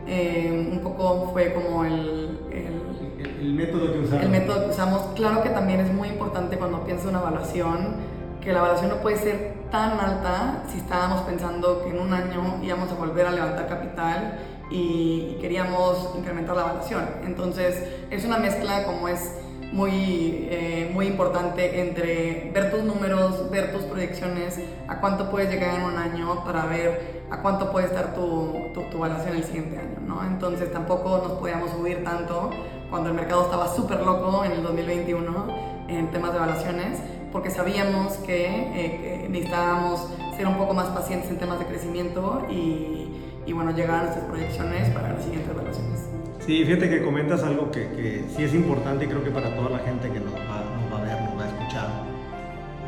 [SPEAKER 2] Eh, un poco fue como el,
[SPEAKER 1] el, el, método que usamos.
[SPEAKER 2] El método que usamos. Claro que también es muy importante cuando piensas una evaluación, que la evaluación no puede ser tan alta si estábamos pensando que en un año íbamos a volver a levantar capital y queríamos incrementar la evaluación. Entonces es una mezcla como es muy, eh, muy importante entre ver tus números, ver tus proyecciones, a cuánto puedes llegar en un año para ver a cuánto puede estar tu, tu, tu evaluación el siguiente año, ¿no? Entonces tampoco nos podíamos subir tanto cuando el mercado estaba súper loco en el 2021 en temas de evaluaciones, porque sabíamos que, eh, que necesitábamos ser un poco más pacientes en temas de crecimiento y y bueno, llegar a nuestras proyecciones para las siguientes evaluaciones.
[SPEAKER 1] Sí, fíjate que comentas algo que, que, sí es importante y creo que para toda la gente que nos va, nos va a ver, nos va a escuchar.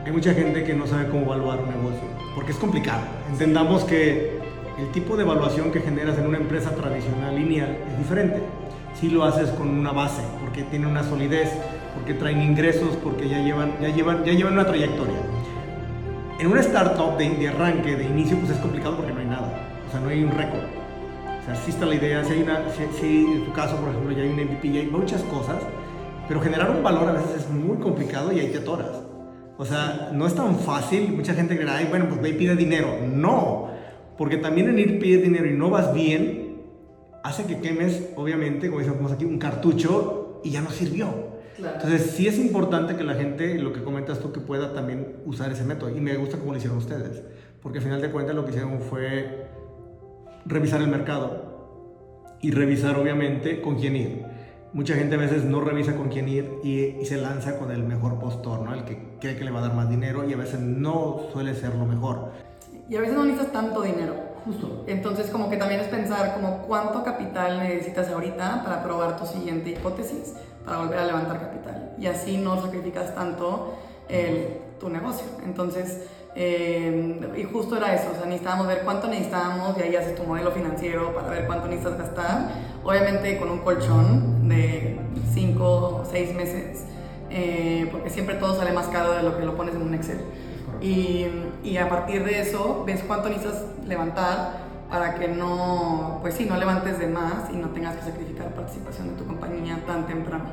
[SPEAKER 1] Hay mucha gente que no sabe cómo evaluar un negocio, porque es complicado. Entendamos que el tipo de evaluación que generas en una empresa tradicional lineal es diferente. Si lo haces con una base, porque tiene una solidez, porque traen ingresos, porque ya llevan, ya llevan, ya llevan una trayectoria. En una startup de, de arranque, de inicio, pues es complicado porque no hay nada. O sea, no hay un récord. O sea, sí está la idea, si hay una, si, en tu caso, por ejemplo, ya hay un MVP, ya hay muchas cosas, pero generar un valor a veces es muy complicado y hay te atoras. O sea, no es tan fácil. Mucha gente cree, ay, bueno, pues ve y pide dinero. No, porque también en ir pide dinero y no vas bien, hace que quemes, obviamente, como decimos aquí, un cartucho y ya no sirvió. Entonces, sí es importante que la gente, lo que comentas tú, que pueda también usar ese método. Y me gusta cómo lo hicieron ustedes. Porque al final de cuentas lo que hicieron fue revisar el mercado y revisar, obviamente, con quién ir. Mucha gente a veces no revisa con quién ir y, se lanza con el mejor postor, ¿no? El que cree que le va a dar más dinero y a veces no suele ser lo mejor.
[SPEAKER 2] Y a veces no necesitas tanto dinero. Justo. Entonces, como que también es pensar como cuánto capital necesitas ahorita para probar tu siguiente hipótesis para volver a levantar capital. Y así no sacrificas tanto el, tu negocio. Entonces, eh, y justo era eso, o sea, necesitábamos ver cuánto necesitábamos y ahí haces tu modelo financiero para ver cuánto necesitas gastar. Obviamente con un colchón de 5 o 6 meses, eh, porque siempre todo sale más caro de lo que lo pones en un Excel. Y, y, a partir de eso ves cuánto necesitas levantar para que no, pues sí, no levantes de más y no tengas que sacrificar participación de tu compañía tan temprano.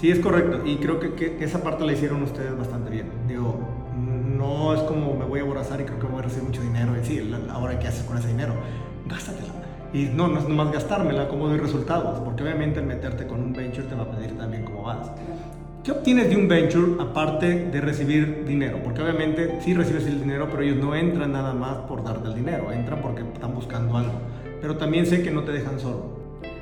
[SPEAKER 1] Sí, es correcto. Y creo que, que, esa parte la hicieron ustedes bastante bien. Digo, no es como me voy a aborazar y creo que voy a recibir mucho dinero. Y sí, ahora qué haces con ese dinero, gástatela. Y no, no es nomás gastármela, como doy resultados. Porque obviamente el meterte con un venture te va a pedir también cómo vas. ¿Qué obtienes de un venture aparte de recibir dinero? Porque obviamente sí recibes el dinero, pero ellos no entran nada más por darte el dinero, entran porque están buscando algo. Pero también sé que no te dejan solo.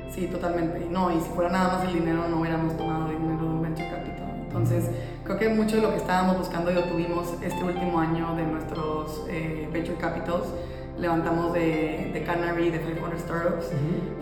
[SPEAKER 2] Sí, totalmente. No, y si fuera nada más el dinero, no hubiéramos tomado dinero de un venture capital. Entonces, creo que mucho de lo que estábamos buscando y lo tuvimos este último año de nuestros eh, venture capitals levantamos de, de Canary, de 500 Startups,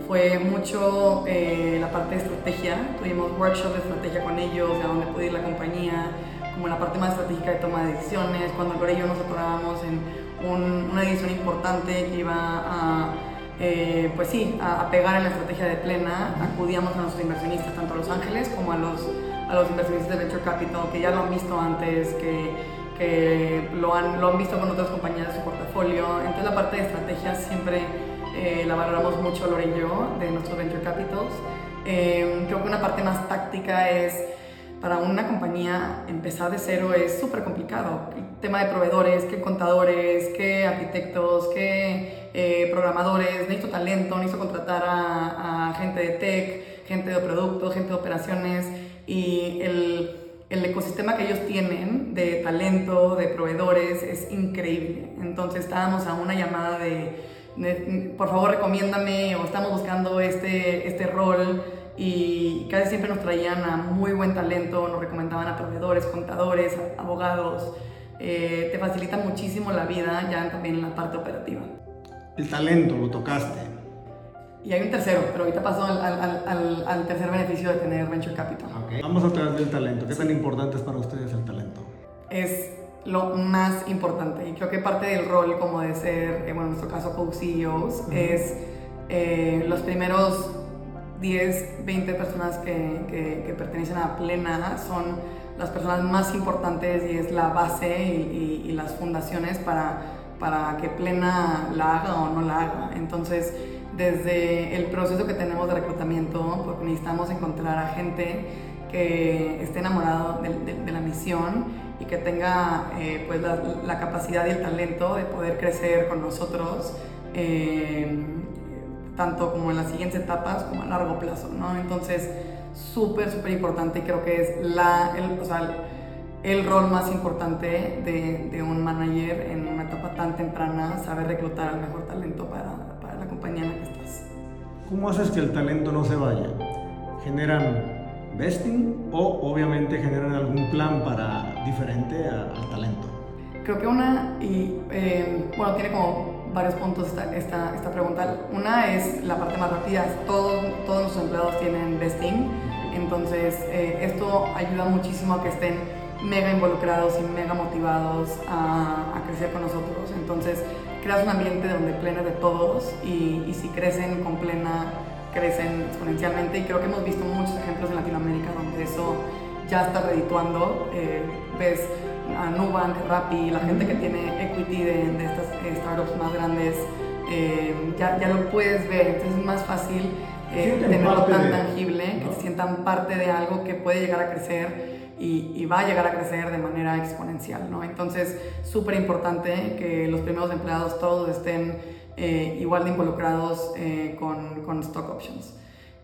[SPEAKER 2] fue mucho eh, la parte de estrategia. Tuvimos workshops de estrategia con ellos, de a dónde puede ir la compañía, como la parte más estratégica de toma de decisiones. Cuando Gloria y yo nos atorábamos en una decisión importante que iba a, eh, pues sí, a, pegar en la estrategia de plena, acudíamos a nuestros inversionistas, tanto a Los Ángeles como a los, a los inversionistas de Venture Capital, que ya lo han visto antes, que que lo han, lo han visto con otras compañías de su portafolio. Entonces la parte de estrategia siempre eh, la valoramos mucho Lore y yo de nuestros venture capitals. Eh, creo que una parte más táctica es para una compañía empezar de cero es súper complicado. El tema de proveedores, que contadores, que arquitectos, que eh, programadores, necesito talento, necesito contratar a, a gente de tech, gente de productos, gente de operaciones y el el ecosistema que ellos tienen de talento, de proveedores, es increíble. Entonces estábamos a una llamada de, por favor recomiéndame o estamos buscando este, este rol y casi siempre nos traían a muy buen talento, nos recomendaban a proveedores, contadores, abogados. Eh, te facilita muchísimo la vida ya también en la parte operativa.
[SPEAKER 1] El talento, lo tocaste.
[SPEAKER 2] Y hay un tercero, pero ahorita paso al, al, al, tercer beneficio de tener Venture Capital.
[SPEAKER 1] Vamos a través del talento. ¿Qué tan importante es para ustedes el talento?
[SPEAKER 2] Es lo más importante y creo que parte del rol como de ser, eh, bueno, en nuestro caso co-CEOs, es eh, los primeros 10, 20 personas que, que, que, pertenecen a Plena son las personas más importantes y es la base y, y, y las fundaciones para, para que Plena la haga o no la haga. Entonces, desde el proceso que tenemos de reclutamiento, porque necesitamos encontrar a gente que esté enamorado de, la misión y que tenga eh, pues la, capacidad y el talento de poder crecer con nosotros, eh, tanto como en las siguientes etapas como a largo plazo, ¿no? Entonces, súper, súper importante, creo que es la, el, o sea, el rol más importante de, de, un manager en una etapa tan temprana, saber reclutar al mejor talento para, la compañía en la que estás.
[SPEAKER 1] ¿Cómo haces que el talento no se vaya? ¿Generan vesting o obviamente generan algún plan para diferente al talento?
[SPEAKER 2] Creo que una, y eh, bueno, tiene como varios puntos esta, esta, esta, pregunta. Una es la parte más rápida, todos, todos los empleados tienen vesting, entonces eh, esto ayuda muchísimo a que estén mega involucrados y mega motivados a, a, crecer con nosotros. Entonces, creas un ambiente donde plena de todos y, y, si crecen con plena, crecen exponencialmente. Y creo que hemos visto muchos ejemplos en Latinoamérica donde eso ya está redituando. Eh, ves a Nubank, Rappi, la gente que tiene equity de, de estas eh, startups más grandes eh, ya, ya, lo puedes ver, entonces es más fácil eh, tenerlo tan tangible, que se sientan parte de algo que puede llegar a crecer y, y va a llegar a crecer de manera exponencial, ¿no? Entonces, súper importante que los primeros empleados todos estén eh, igual de involucrados con, con, stock options.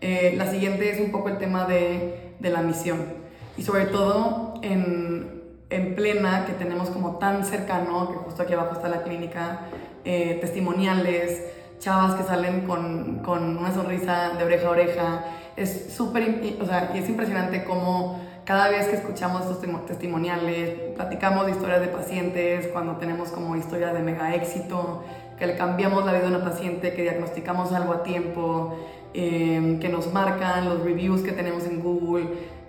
[SPEAKER 2] la siguiente es un poco el tema de, de la misión y sobre todo en, en plena, que tenemos como tan cercano, que justo aquí abajo está la clínica, eh, testimoniales, chavas que salen con, con, una sonrisa de oreja a oreja. Es súper, o sea, y es impresionante cómo cada vez que escuchamos estos testimoniales, platicamos de historias de pacientes, cuando tenemos como historias de mega éxito, que le cambiamos la vida a una paciente, que diagnosticamos algo a tiempo, eh, que nos marcan los reviews que tenemos en Google,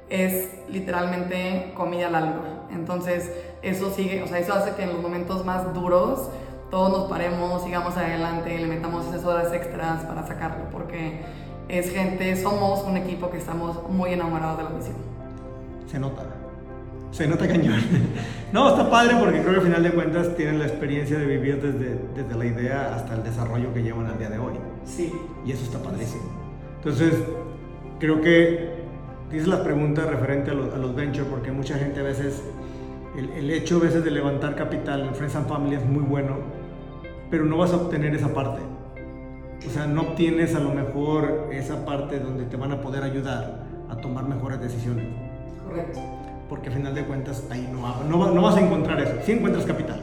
[SPEAKER 2] es literalmente comida al alma. Entonces, eso sigue, o sea, eso hace que en los momentos más duros todos nos paremos, sigamos adelante, le metamos esas horas extras para sacarlo, porque es gente, somos un equipo que estamos muy enamorados de la misión.
[SPEAKER 1] Se nota, se nota cañón. no, está padre porque creo que al final de cuentas tienen la experiencia de vivir desde, desde la idea hasta el desarrollo que llevan al día de hoy.
[SPEAKER 2] Sí.
[SPEAKER 1] Y eso está padrísimo. Entonces, creo que dices la pregunta referente a los, a los ventures, porque mucha gente a veces, el, el, hecho a veces de levantar capital en Friends and Family es muy bueno, pero no vas a obtener esa parte. O sea, no obtienes a lo mejor esa parte donde te van a poder ayudar a tomar mejores decisiones.
[SPEAKER 2] Correcto.
[SPEAKER 1] Porque al final de cuentas ahí no, no, no vas a encontrar eso. Sí encuentras capital.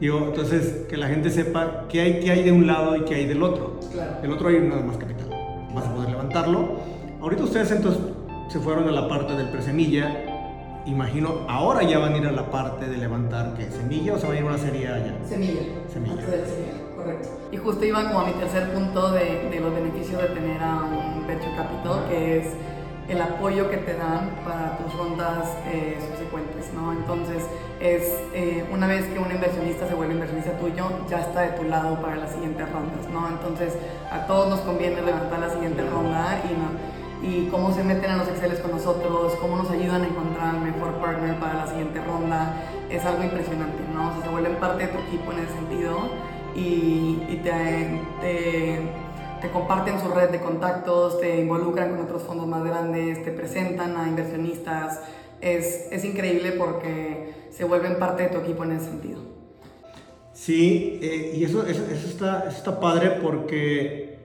[SPEAKER 1] Digo, entonces que la gente sepa qué hay, qué hay de un lado y qué hay del otro.
[SPEAKER 2] Claro.
[SPEAKER 1] Del otro hay nada más capital. Vas a poder levantarlo. Ahorita ustedes entonces se fueron a la parte del presemilla. Imagino, ahora ya van a ir a la parte de levantar, ¿qué? ¿Semilla o se va a ir a una serie allá?
[SPEAKER 2] Semilla.
[SPEAKER 1] Semilla.
[SPEAKER 2] semilla, correcto. Y justo iba como a mi tercer punto de, de los beneficios de tener a un venture capital, que es el apoyo que te dan para tus rondas eh, subsecuentes, ¿no? Entonces, es eh, una vez que un inversionista se vuelve inversionista tuyo, ya está de tu lado para las siguientes rondas, ¿no? Entonces, a todos nos conviene levantar la siguiente ronda y no y cómo se meten a los Exceles con nosotros, cómo nos ayudan a encontrar el mejor partner para la siguiente ronda, es algo impresionante, ¿no? O sea, se vuelven parte de tu equipo en ese sentido y, y te, te, te, comparten su red de contactos, te involucran con otros fondos más grandes, te presentan a inversionistas. Es, es increíble porque se vuelven parte de tu equipo en ese sentido.
[SPEAKER 1] Sí, eh, y eso, eso, eso, está, eso está padre porque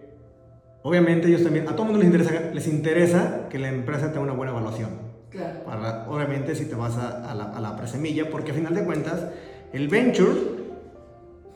[SPEAKER 1] obviamente ellos también, a todo el mundo les interesa, les interesa que la empresa tenga una buena evaluación.
[SPEAKER 2] Claro.
[SPEAKER 1] Para, obviamente si te vas a, a, la, a la presemilla, porque a final de cuentas el venture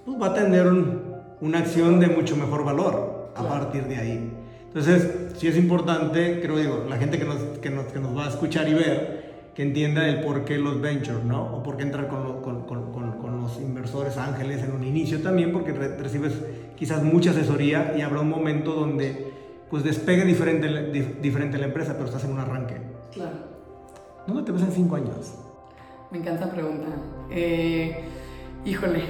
[SPEAKER 1] pues, va a tener un, una acción de mucho mejor valor a partir de ahí. Entonces, sí es importante, creo digo, la gente que nos, que nos, que nos va a escuchar y ver, que entienda el por qué los ventures, ¿no? O por qué entrar con, con, con, con, los inversores ángeles en un inicio también, porque recibes quizás mucha asesoría y habrá un momento donde pues despegue diferente, diferente la empresa, pero estás en un arranque.
[SPEAKER 2] Claro.
[SPEAKER 1] ¿Dónde te ves en cinco años?
[SPEAKER 2] Me encanta la pregunta. Eh, híjole,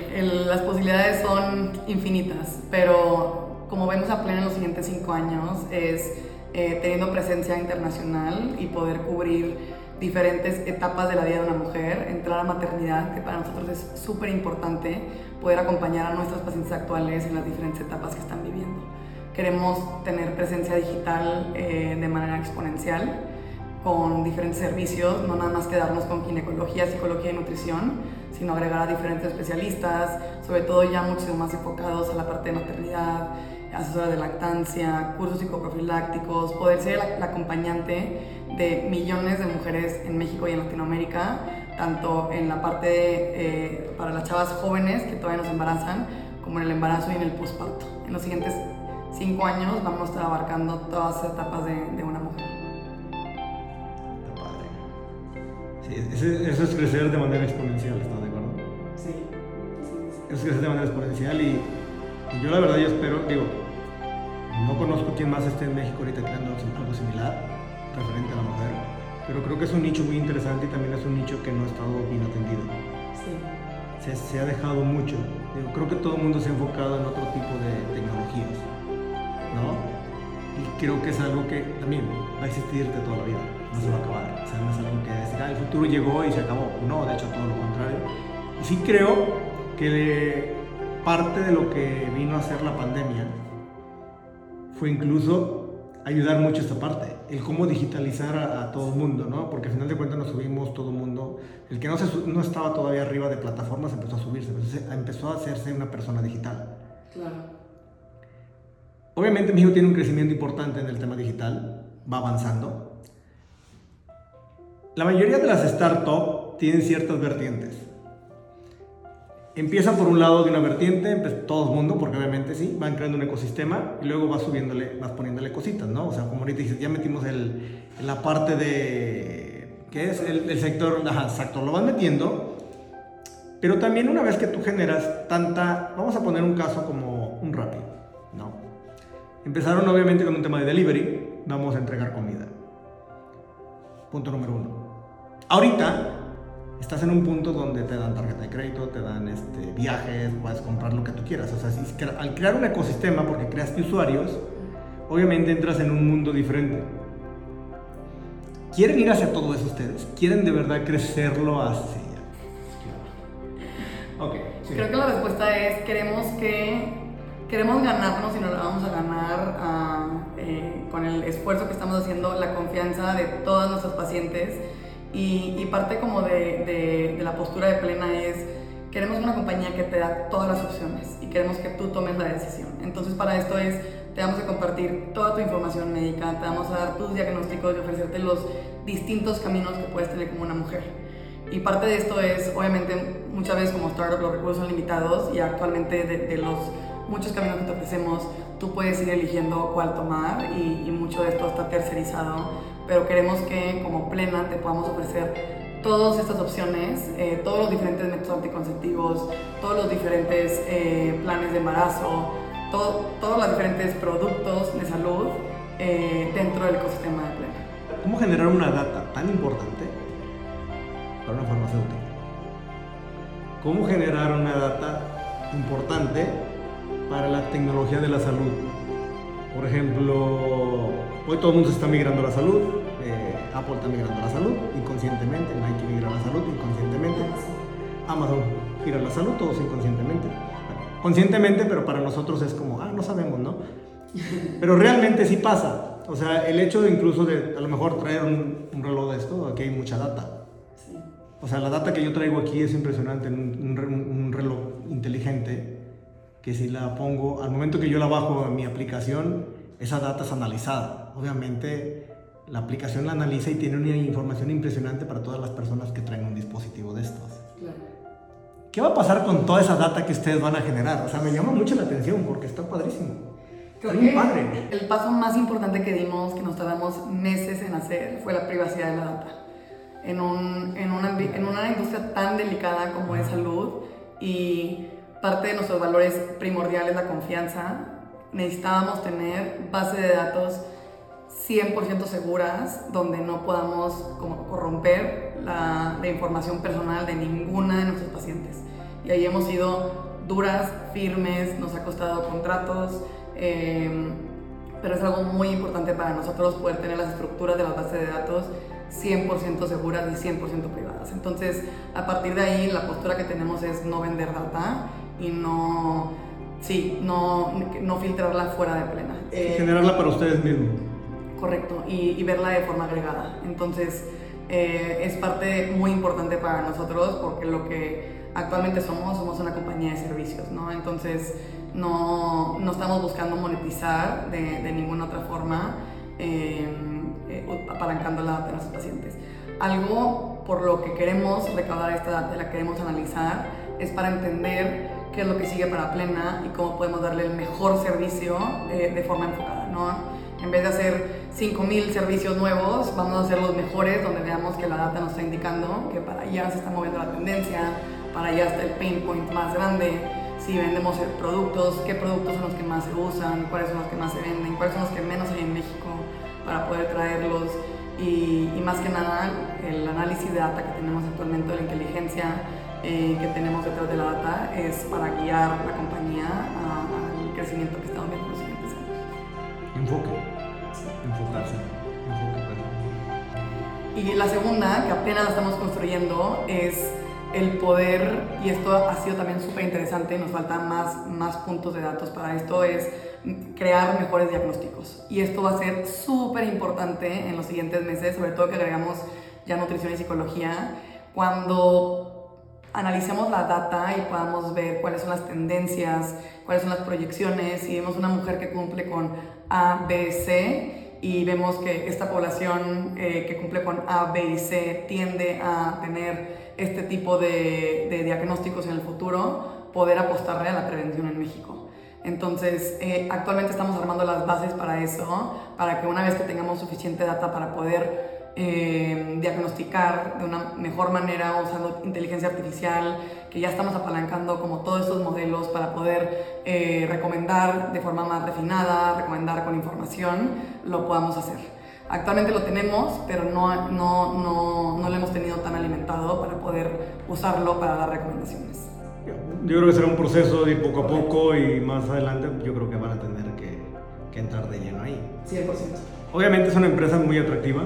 [SPEAKER 2] las posibilidades son infinitas, pero como vemos a pleno en los siguientes cinco años es eh, teniendo presencia internacional y poder cubrir diferentes etapas de la vida de una mujer, entrar a maternidad, que para nosotros es súper importante poder acompañar a nuestros pacientes actuales en las diferentes etapas que están viviendo. Queremos tener presencia digital eh, de manera exponencial con diferentes servicios, no nada más quedarnos con ginecología, psicología y nutrición, sino agregar a diferentes especialistas, sobre todo ya mucho más enfocados a la parte de maternidad, asesora de lactancia, cursos psicoprofilácticos, poder ser el acompañante de millones de mujeres en México y en Latinoamérica, tanto en la parte eh, para las chavas jóvenes que todavía nos embarazan, como en el embarazo y en el posparto. En los siguientes cinco años vamos a estar abarcando todas las etapas de, una mujer.
[SPEAKER 1] Sí, eso es crecer de manera exponencial, ¿estás Es crecer de manera exponencial y, y yo la verdad yo espero, digo, no conozco quién más esté en México ahorita creando algo similar referente a la mujer, pero creo que es un nicho muy interesante y también es un nicho que no ha estado bien atendido.
[SPEAKER 2] Sí.
[SPEAKER 1] Se, se ha dejado mucho. Yo creo que todo el mundo se ha enfocado en otro tipo de tecnologías, ¿no? Y creo que es algo que también va a existir de toda la vida, no se va a acabar. O sea, no es algo que decir, ah, el futuro llegó y se acabó. No, de hecho, todo lo contrario. Y sí creo que parte de lo que vino a hacer la pandemia fue incluso ayudar mucho esta parte, el cómo digitalizar a, todo el mundo, ¿no? Porque al final de cuentas nos subimos todo el mundo. El que no, se, no estaba todavía arriba de plataformas empezó a subirse, empezó a hacerse una persona digital. Claro. Obviamente México tiene un crecimiento importante en el tema digital, va avanzando. La mayoría de las startups tienen ciertas vertientes empieza por un lado de una vertiente, todo el mundo, porque obviamente sí, van creando un ecosistema y luego vas subiéndole, vas poniéndole cositas, ¿no? O sea, como ahorita dices, ya metimos el, la parte de, ¿qué es? El, sector, ajá, exacto, lo vas metiendo, pero también una vez que tú generas tanta, vamos a poner un caso como un rápido, ¿no? Empezaron obviamente con un tema de delivery, vamos a entregar comida. Punto número uno. Ahorita estás en un punto donde te dan tarjeta de crédito, te dan este, viajes, puedes comprar lo que tú quieras. O sea, si, al crear un ecosistema, porque creaste usuarios, obviamente entras en un mundo diferente. ¿Quieren ir hacia todo eso ustedes? ¿Quieren de verdad crecerlo hacia?
[SPEAKER 2] Okay, Creo que la respuesta es queremos que queremos ganarnos y nos la vamos a ganar ah, eh, con el esfuerzo que estamos haciendo, la confianza de todos nuestros pacientes y, parte como de, de, la postura de plena es, queremos una compañía que te da todas las opciones y queremos que tú tomes la decisión. Entonces para esto es, te vamos a compartir toda tu información médica, te vamos a dar tus diagnósticos y ofrecerte los distintos caminos que puedes tener como una mujer. Y parte de esto es, obviamente, muchas veces como startup los recursos son limitados y actualmente de, de los muchos caminos que te ofrecemos, tú puedes ir eligiendo cuál tomar y, y mucho de esto está tercerizado pero queremos que como plena te podamos ofrecer todas estas opciones, eh, todos los diferentes métodos anticonceptivos, todos los diferentes eh, planes de embarazo, todos los diferentes productos de salud eh, dentro del ecosistema de plena.
[SPEAKER 1] ¿Cómo generar una data tan importante para una farmacéutica? ¿Cómo generar una data importante para la tecnología de la salud? Por ejemplo, hoy todo el mundo se está migrando a la salud, eh, Apple está migrando a la salud inconscientemente, Nike migra a la salud inconscientemente, Amazon gira a la salud, todos inconscientemente. conscientemente, pero para nosotros es como, ah, no sabemos, ¿no? Pero realmente sí pasa. O sea, el hecho de incluso de a lo mejor traer un, reloj de esto, aquí hay mucha data. O sea, la data que yo traigo aquí es impresionante, un, un reloj inteligente que si la pongo, al momento que yo la bajo en mi aplicación, esa data es analizada. Obviamente la aplicación la analiza y tiene una información impresionante para todas las personas que traen un dispositivo de estos. ¿Qué va a pasar con toda esa data que ustedes van a generar? O sea, me llama mucho la atención porque está padrísimo.
[SPEAKER 2] Creo padre. el paso más importante que dimos, que nos tardamos meses en hacer, fue la privacidad de la data. En, un, en, una, en una industria tan delicada como es salud y parte de nuestros valores primordiales, la confianza, necesitábamos tener base de datos 100% seguras donde no podamos corromper la, información personal de ninguna de nuestros pacientes. Y ahí hemos sido duras, firmes, nos ha costado contratos, em, pero es algo muy importante para nosotros poder tener las estructuras de las bases de datos 100% seguras y 100% privadas. Entonces, a partir de ahí, la postura que tenemos es no vender data y no, sí, no, no filtrarla fuera de plena.
[SPEAKER 1] Eh, Generarla para ustedes mismos.
[SPEAKER 2] Correcto, y, verla de forma agregada. Entonces, eh, es parte muy importante para nosotros porque lo que actualmente somos, somos una compañía de servicios, ¿no? Entonces, no, no estamos buscando monetizar de, de ninguna otra forma, eh, apalancando la de nuestros pacientes. Algo por lo que queremos recaudar esta data, la queremos analizar, es para entender qué es lo que sigue para Plena y cómo podemos darle el mejor servicio de, de forma enfocada, ¿no? En vez de hacer 5.000 servicios nuevos, vamos a hacer los mejores donde veamos que la data nos está indicando que para allá se está moviendo la tendencia, para allá está el pain point más grande, si vendemos productos, qué productos son los que más se usan, cuáles son los que más se venden, cuáles son los que menos hay en México para poder traerlos y, y más que nada el análisis de data que tenemos actualmente de la inteligencia eh, que tenemos detrás de la data es para guiar la compañía al crecimiento que estamos viendo en los siguientes años.
[SPEAKER 1] Enfoque. Enfocarse. Enfoque.
[SPEAKER 2] Y la segunda, que apenas la estamos construyendo, es el poder, y esto ha sido también súper interesante, nos faltan más, más puntos de datos para esto, es crear mejores diagnósticos. Y esto va a ser súper importante en los siguientes meses, sobre todo que agregamos ya nutrición y psicología, cuando analicemos la data y podamos ver cuáles son las tendencias, cuáles son las proyecciones, y vemos una mujer que cumple con A, B, C, y vemos que esta población eh, que cumple con A, B y C tiende a tener este tipo de, diagnósticos en el futuro, poder apostarle a la prevención en México. Entonces, eh, actualmente estamos armando las bases para eso, para que una vez que tengamos suficiente data para poder eh, diagnosticar de una mejor manera usando inteligencia artificial, que ya estamos apalancando como todos estos modelos para poder eh, recomendar de forma más refinada, recomendar con información, lo podamos hacer. Actualmente lo tenemos, pero no, no, no, no lo hemos tenido tan alimentado para poder usarlo para dar recomendaciones.
[SPEAKER 1] Yo creo que será un proceso de poco a poco y más adelante yo creo que van a tener que, que entrar de lleno ahí.
[SPEAKER 2] 100%.
[SPEAKER 1] Obviamente es una empresa muy atractiva,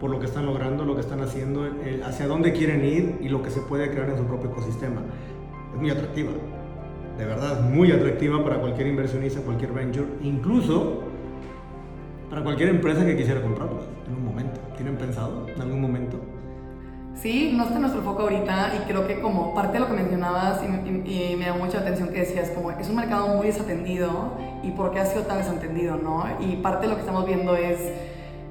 [SPEAKER 1] por lo que están logrando, lo que están haciendo, hacia dónde quieren ir y lo que se puede crear en su propio ecosistema. Es muy atractiva, de verdad, muy atractiva para cualquier inversionista, cualquier venture, incluso para cualquier empresa que quisiera comprarla en un momento. ¿Tienen pensado en algún momento?
[SPEAKER 2] Sí, no está nuestro foco ahorita y creo que como parte de lo que mencionabas y, y, me da mucha atención que decías, como es un mercado muy desatendido y por qué ha sido tan desatendido, ¿no? Y parte de lo que estamos viendo es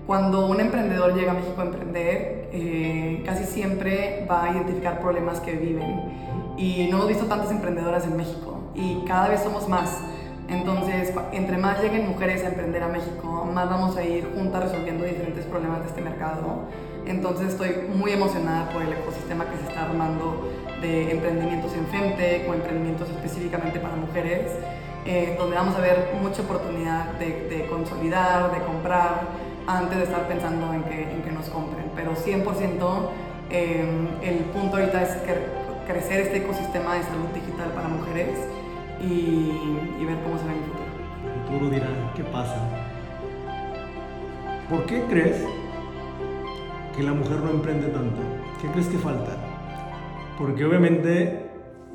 [SPEAKER 2] cuando un emprendedor llega a México a emprender, eh, casi siempre va a identificar problemas que viven. Y no hemos visto tantas emprendedoras en México y cada vez somos más. Entonces, entre más lleguen mujeres a emprender a México, más vamos a ir juntas resolviendo diferentes problemas de este mercado. Entonces, estoy muy emocionada por el ecosistema que se está armando de emprendimientos en Femtech o emprendimientos específicamente para mujeres, eh, donde vamos a ver mucha oportunidad de, de consolidar, de comprar antes de estar pensando en que, nos compren. Pero 100% em, el punto ahorita es crecer este ecosistema de salud digital para mujeres y, ver cómo se ve en el futuro.
[SPEAKER 1] El futuro dirá qué pasa. ¿Por qué crees que la mujer no emprende tanto? ¿Qué crees que falta? Porque obviamente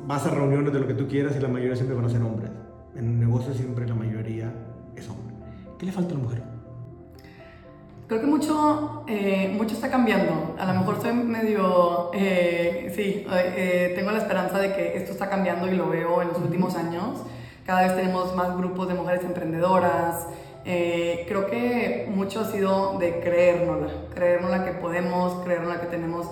[SPEAKER 1] vas a reuniones de lo que tú quieras y la mayoría siempre van a ser hombres. En un negocio siempre la mayoría es hombre. ¿Qué le falta a la mujer?
[SPEAKER 2] Creo que mucho, eh, mucho está cambiando. A lo mejor estoy medio, eh, sí, eh, tengo la esperanza de que esto está cambiando y lo veo en los últimos años. Cada vez tenemos más grupos de mujeres emprendedoras. creo que mucho ha sido de creérnosla, creérnosla que podemos, creérnosla que tenemos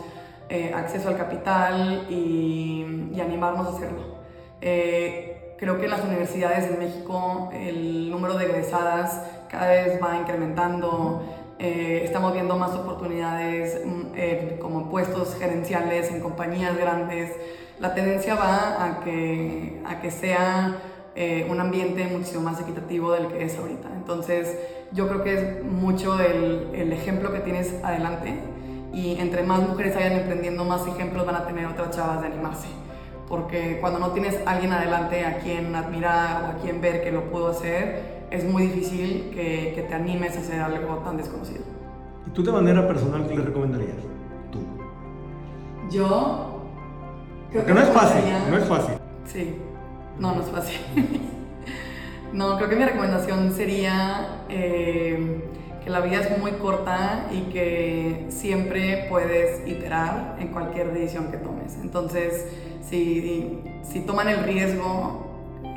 [SPEAKER 2] acceso al capital y, y animarnos a hacerlo. creo que en las universidades en México el número de egresadas cada vez va incrementando. Eh, estamos viendo más oportunidades mm, eh, como puestos gerenciales en compañías grandes. La tendencia va a que, a que sea eh, un ambiente muchísimo más equitativo del que es ahorita. Entonces, yo creo que es mucho el, el ejemplo que tienes adelante y entre más mujeres vayan emprendiendo, más ejemplos van a tener otras chavas de animarse. Porque cuando no tienes alguien adelante a quien admirar o a quien ver que lo pudo hacer, es muy difícil que, que, te animes a hacer algo tan desconocido.
[SPEAKER 1] ¿Y tú de manera personal qué le recomendarías? Tú.
[SPEAKER 2] Yo
[SPEAKER 1] creo que no es fácil, no es fácil.
[SPEAKER 2] Sí, no, no es fácil. no, creo que mi recomendación sería eh, que la vida es muy corta y que siempre puedes iterar en cualquier decisión que tomes. Entonces, si, si toman el riesgo,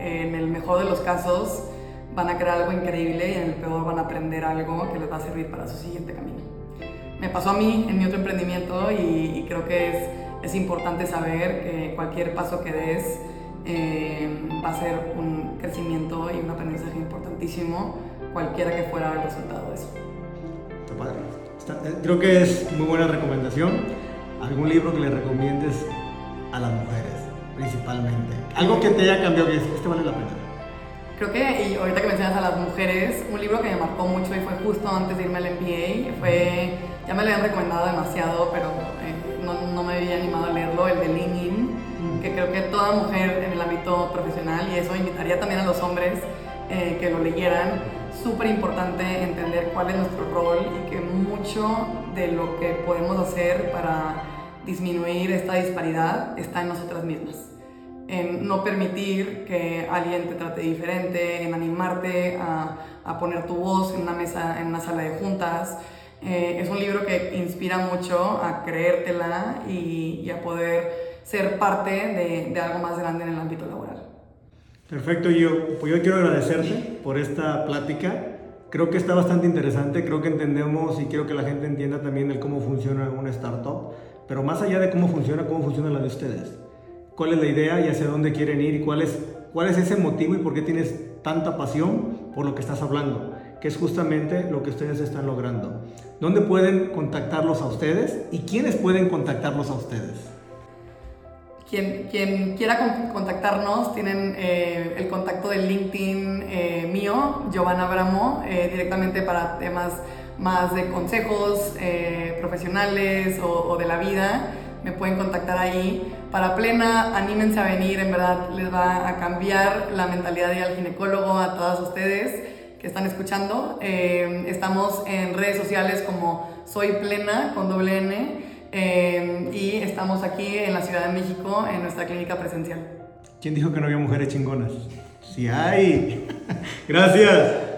[SPEAKER 2] en el mejor de los casos, van a crear algo increíble y en el peor van a aprender algo que les va a servir para su siguiente camino. Me pasó a mí en mi otro emprendimiento y, creo que es, es, importante saber que cualquier paso que des eh, va a ser un crecimiento y un aprendizaje importantísimo, cualquiera que fuera el resultado de eso.
[SPEAKER 1] Está padre. Eh, creo que es muy buena recomendación. ¿Algún libro que le recomiendes a las mujeres, principalmente? Algo que te haya cambiado, que este vale la pena.
[SPEAKER 2] Creo que, y ahorita que mencionas a las mujeres, un libro que me marcó mucho y fue justo antes de irme al MBA, fue, ya me lo habían recomendado demasiado, pero eh, no, no, me había animado a leerlo, el de Lean In, que creo que toda mujer en el ámbito profesional, y eso invitaría también a los hombres eh, que lo leyeran, súper importante entender cuál es nuestro rol y que mucho de lo que podemos hacer para disminuir esta disparidad está en nosotras mismas. En no permitir que alguien te trate diferente, en animarte a, a poner tu voz en una mesa, en una sala de juntas. Eh, es un libro que inspira mucho a creértela y, y a poder ser parte de, de, algo más grande en el ámbito laboral.
[SPEAKER 1] Perfecto, yo, pues yo quiero agradecerte por esta plática. Creo que está bastante interesante, creo que entendemos y quiero que la gente entienda también el cómo funciona una startup, pero más allá de cómo funciona, cómo funciona la de ustedes. ¿Cuál es la idea y hacia dónde quieren ir y cuál es, cuál es ese motivo y por qué tienes tanta pasión por lo que estás hablando? que es justamente lo que ustedes están logrando. ¿Dónde pueden contactarlos a ustedes y quiénes pueden contactarlos a ustedes?
[SPEAKER 2] Quien, quien quiera contactarnos, tienen eh, el contacto de LinkedIn eh, mío, Giovanna Bramo, eh, directamente para temas más de consejos eh, profesionales o, o de la vida. Me pueden contactar ahí. Para plena, anímense a venir, en verdad les va a cambiar la mentalidad de al ginecólogo a todas ustedes que están escuchando. Eh, estamos en redes sociales como Soy Plena con doble N eh, y estamos aquí en la Ciudad de México en nuestra clínica presencial.
[SPEAKER 1] ¿Quién dijo que no había mujeres chingonas? Sí hay. Gracias.